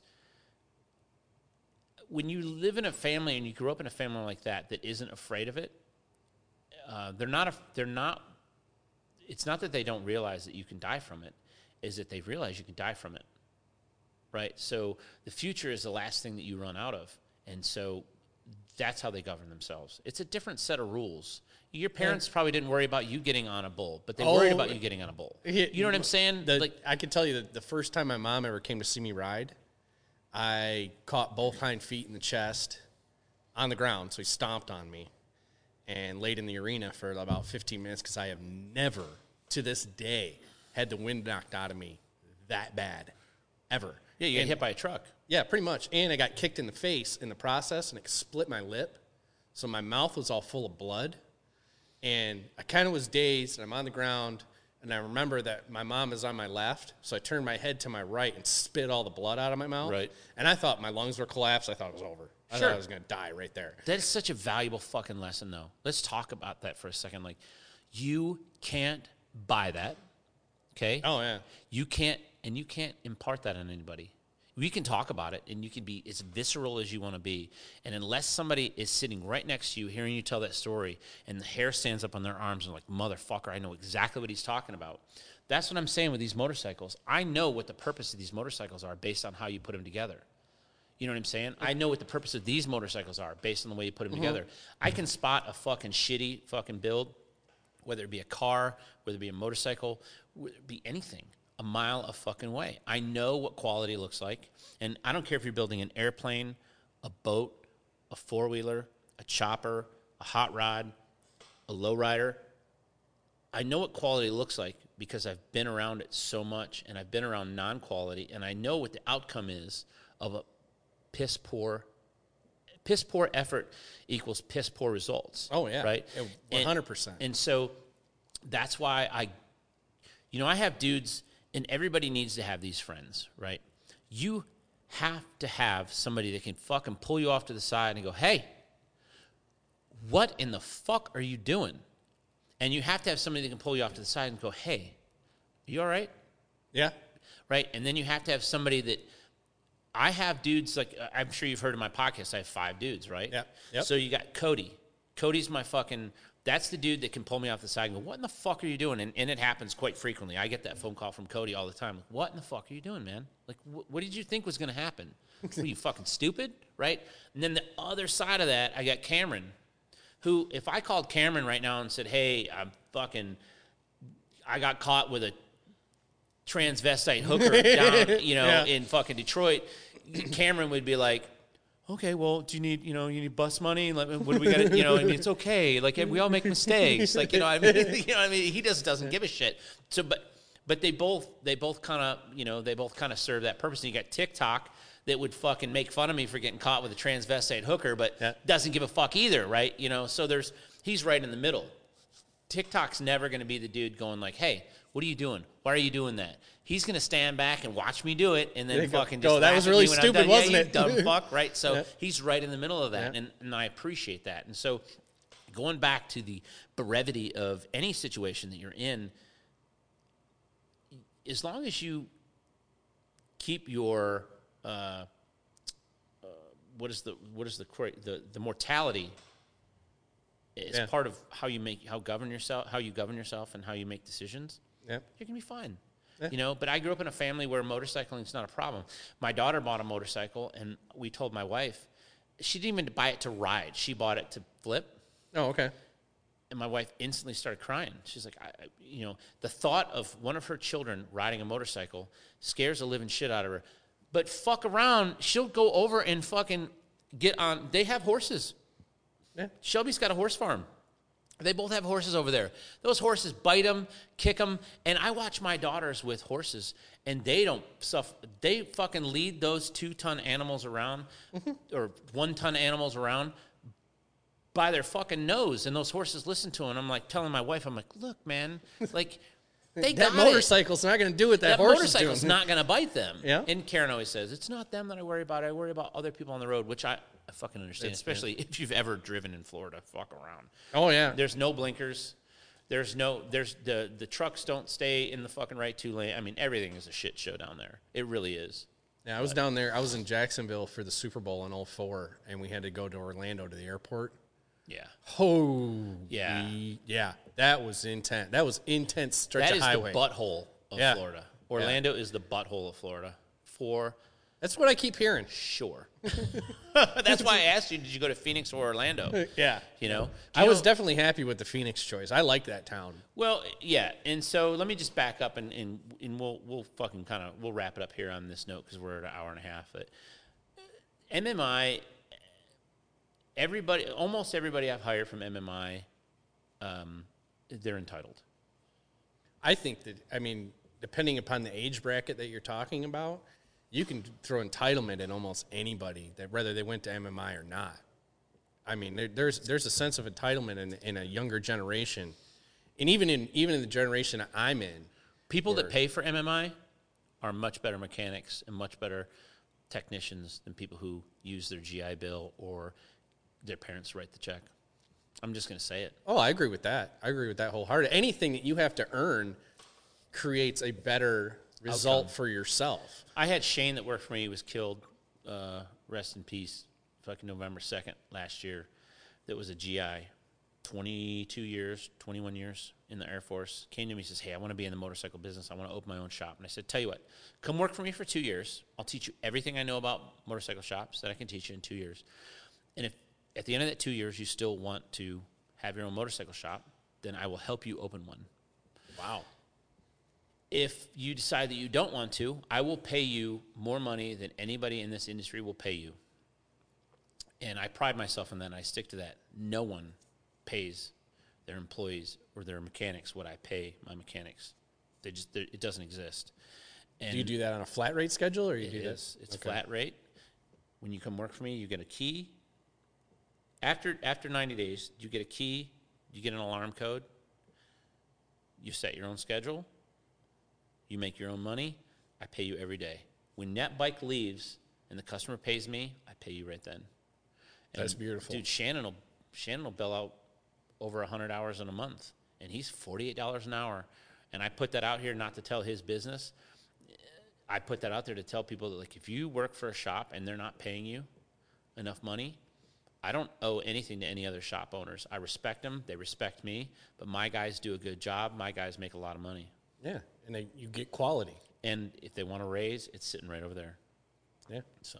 when you live in a family and you grow up in a family like that that isn't afraid of it, uh, they're not. A, they're not. it's not that they don't realize that you can die from it, is that they realize you can die from it. Right? So the future is the last thing that you run out of. And so that's how they govern themselves. It's a different set of rules. Your parents probably didn't worry about you getting on a bull, but they oh, worried Oh, about you getting on a bull. You know what I'm saying? The, like I can tell you that the first time my mom ever came to see me ride, I caught both hind feet in the chest on the ground. So he stomped on me and laid in the arena for about 15 minutes because I have never, to this day, had the wind knocked out of me that bad, ever. yeah, you get And- hit by a truck. Yeah, pretty much. And I got kicked in the face in the process, and it split my lip. So my mouth was all full of blood. And I kind of was dazed, and I'm on the ground. And I remember that my mom is on my left. So I turned my head to my right and spit all the blood out of my mouth. Right. And I thought my lungs were collapsed. I thought it was over. I Sure. thought I was going to die right there. That is such a valuable fucking lesson, though. Let's talk about that for a second. Like, you can't buy that. Okay. Oh, yeah. You can't, and you can't impart that on anybody. We can talk about it, and you can be as visceral as you want to be. And unless somebody is sitting right next to you, hearing you tell that story, and the hair stands up on their arms and like, motherfucker, I know exactly what he's talking about. That's what I'm saying with these motorcycles. I know what the purpose of these motorcycles are based on how you put them together. You know what I'm saying? I know what the purpose of these motorcycles are based on the way you put them mm-hmm. together. I can spot a fucking shitty fucking build, whether it be a car, whether it be a motorcycle, it be anything, a mile of fucking way. I know what quality looks like. And I don't care if you're building an airplane, a boat, a four wheeler, a chopper, a hot rod, a lowrider. I know what quality looks like because I've been around it so much and I've been around non quality and I know what the outcome is of a piss poor piss poor effort equals piss poor results. Oh, yeah. Right? 100%. And so that's why I you know, I have dudes and everybody needs to have these friends, right? You have to have somebody that can fucking pull you off to the side and go, "Hey, what in the fuck are you doing?" And you have to have somebody that can pull you off to the side and go, "Hey, you all right?" Yeah. Right? And then you have to have somebody that I have dudes like uh, I'm sure you've heard of my podcast. I have five dudes, right? Yep, yep. So you got Cody. Cody's my fucking. That's the dude that can pull me off the side and go, "What in the fuck are you doing?" And, and it happens quite frequently. I get that phone call from Cody all the time. Like, what in the fuck are you doing, man? Like, wh- what did you think was going to happen? Were you fucking stupid, right? And then the other side of that, I got Cameron, who, if I called Cameron right now and said, "Hey, I'm fucking, I got caught with a transvestite hooker (laughs) down, you know, Yeah. in fucking Detroit," Cameron would be like, "Okay, well, do you need, you know, you need bus money? Like, what do we got? to You know, I mean, it's okay. Like, we all make mistakes. Like, you know, I mean, (laughs) you know, I mean, he just doesn't give a shit. So, but, but they both, they both kind of, you know, they both kind of serve that purpose. And you got TikTok that would fucking make fun of me for getting caught with a transvestite hooker, but Yeah. doesn't give a fuck either, right? You know, so there's, he's right in the middle. TikTok's never going to be the dude going like, "Hey, what are you doing? Why are you doing that?" He's going to stand back and watch me do it, and then Yeah, fucking go, just "That was really me when I'm stupid, wasn't you it?" dumb (laughs) fuck, right? So Yeah. he's right in the middle of that, Yeah. and, and I appreciate that. And so, going back to the brevity of any situation that you're in, as long as you keep your uh, uh, what is the what is the the the mortality is Yeah. part of how you make how govern yourself how you govern yourself and how you make decisions Yeah. you're gonna be fine Yeah. you know but i grew up in a family where motorcycling is not a problem my daughter bought a motorcycle and we told my wife she didn't even buy it to ride she bought it to flip Oh, okay. and my wife instantly started crying. She's like, I, you know, the thought of one of her children riding a motorcycle scares the living shit out of her. But fuck around, she'll go over and fucking get on. They have horses. Yeah. Shelby's got a horse farm. They both have horses over there. Those horses bite them, kick them, and I watch my daughters with horses, and they don't suffer. They fucking lead those two ton animals around, mm-hmm. or one ton animals around, by their fucking nose, and those horses listen to them. I'm like telling my wife, I'm like, look, man, (laughs) like they that got it. motorcycle's not going to do what that, That horse is motorcycle's doing. not going to bite them. Yeah. And Karen always says, it's not them that I worry about. I worry about other people on the road, which I, I fucking understand, especially if you've ever driven in Florida. Fuck around. Oh yeah. There's no blinkers. There's no, there's the, the trucks don't stay in the fucking right two lane. I mean, everything is a shit show down there. It really is. Yeah, I was down there. I was in Jacksonville for the Super Bowl in 04, and we had to go to Orlando to the airport. Yeah. Oh, Yeah. yeah. That was intense. That was intense stretch That of is highway. the butthole of Yeah. Florida. Orlando is the butthole of Florida for That's what I keep hearing. sure. (laughs) That's why I asked you, did you go to Phoenix or Orlando? (laughs) Yeah. You know? Do I you was know- definitely happy with the Phoenix choice. I like that town. Well, yeah, and so let me just back up and and, and we'll we'll fucking kind of we'll wrap it up here on this note because we're at an hour and a half. But MMI, everybody, almost everybody I've hired from MMI, um, they're entitled. I think that I mean, depending upon the age bracket that you're talking about, you can throw entitlement in almost anybody that whether they went to MMI or not. I mean, there, there's there's a sense of entitlement in, in a younger generation, and even in even in the generation I'm in. People that pay for MMI are much better mechanics and much better technicians than people who use their GI Bill or their parents write the check. I'm just going to say it. Oh, I agree with that. I agree with that wholeheartedly. Anything that you have to earn creates a better result for yourself. I had Shane that worked for me. He was killed. Uh, rest in peace. Fucking November second last year. That was a GI. Twenty two years, twenty one years in the Air Force. Came to me. And says, "Hey, I want to be in the motorcycle business. I want to open my own shop." And I said, "Tell you what, come work for me for two years. I'll teach you everything I know about motorcycle shops that I can teach you in two years. And if at the end of that two years you still want to have your own motorcycle shop, then I will help you open one." Wow. If you decide that you don't want to, I will pay you more money than anybody in this industry will pay you. And I pride myself in that, and I stick to that. No one pays their employees or their mechanics what I pay my mechanics. They just it doesn't exist. And Do you do that on a flat rate schedule, or you do this? It's Okay. flat rate. When you come work for me, you get a key. After after 90 days, you get a key, you get an alarm code. You set your own schedule. You make your own money. I pay you every day. When that bike leaves and the customer pays me, I pay you right then. That's And, beautiful. dude. Shannon will Shannon will bill out over hundred hours in a month, and he's forty eight dollars an hour. And I put that out here not to tell his business. I put that out there to tell people that like if you work for a shop and they're not paying you enough money, I don't owe anything to any other shop owners. I respect them; they respect me. But my guys do a good job. My guys make a lot of money, Yeah, and they, you get quality. and if they want to raise, it's sitting right over there. Yeah. So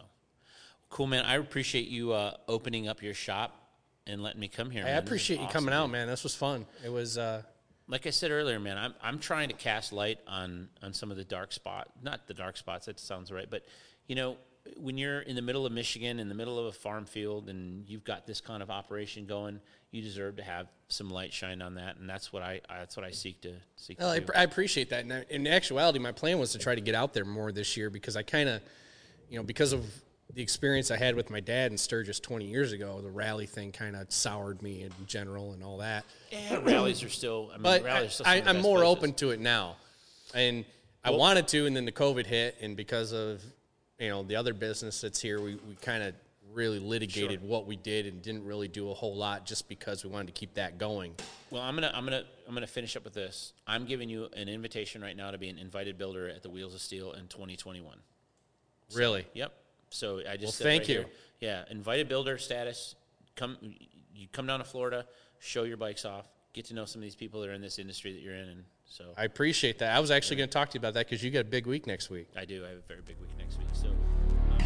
cool, man. I appreciate you uh, opening up your shop and letting me come here. I man. This is appreciate you awesome, coming dude. out, man. This was fun. It was. Uh, like I said earlier, man, I'm I'm trying to cast light on on some of the dark spot, not the dark spots. That sounds right, but you know, when you're in the middle of Michigan, in the middle of a farm field, and you've got this kind of operation going, you deserve to have some light shine on that, and that's what I, I that's what I seek to seek Well, to I, do. I appreciate that. And I- in actuality, my plan was to try to get out there more this year because I kind of, you know, because of the experience I had with my dad in Sturgis 20 years ago, the rally thing kind of soured me in general and all that. yeah, rallies are still. I mean, But rallies I, are still some I, of the I'm more places. open to it now. And I wanted to, and then the COVID hit, and because of, you know, the other business that's here, we, we kind of really litigated what we did and didn't really do a whole lot just because we wanted to keep that going. Well, I'm gonna I'm gonna I'm gonna finish up with this. I'm giving you an invitation right now to be an invited builder at the Wheels of Steel in 2021. Really? Yep. So I just Well, thank right you. here, yeah, invited builder status. Come, you come down to Florida, show your bikes off, get to know some of these people that are in this industry that you're in, and so I appreciate that. I was actually going to talk to you about that because you got a big week next week. I do. I have a very big week next week. So um,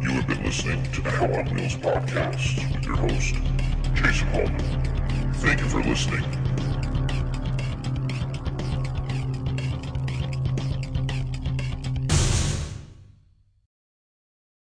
You have been listening to the Hell on Wheels podcast with your host, Jason Holman. Thank you for listening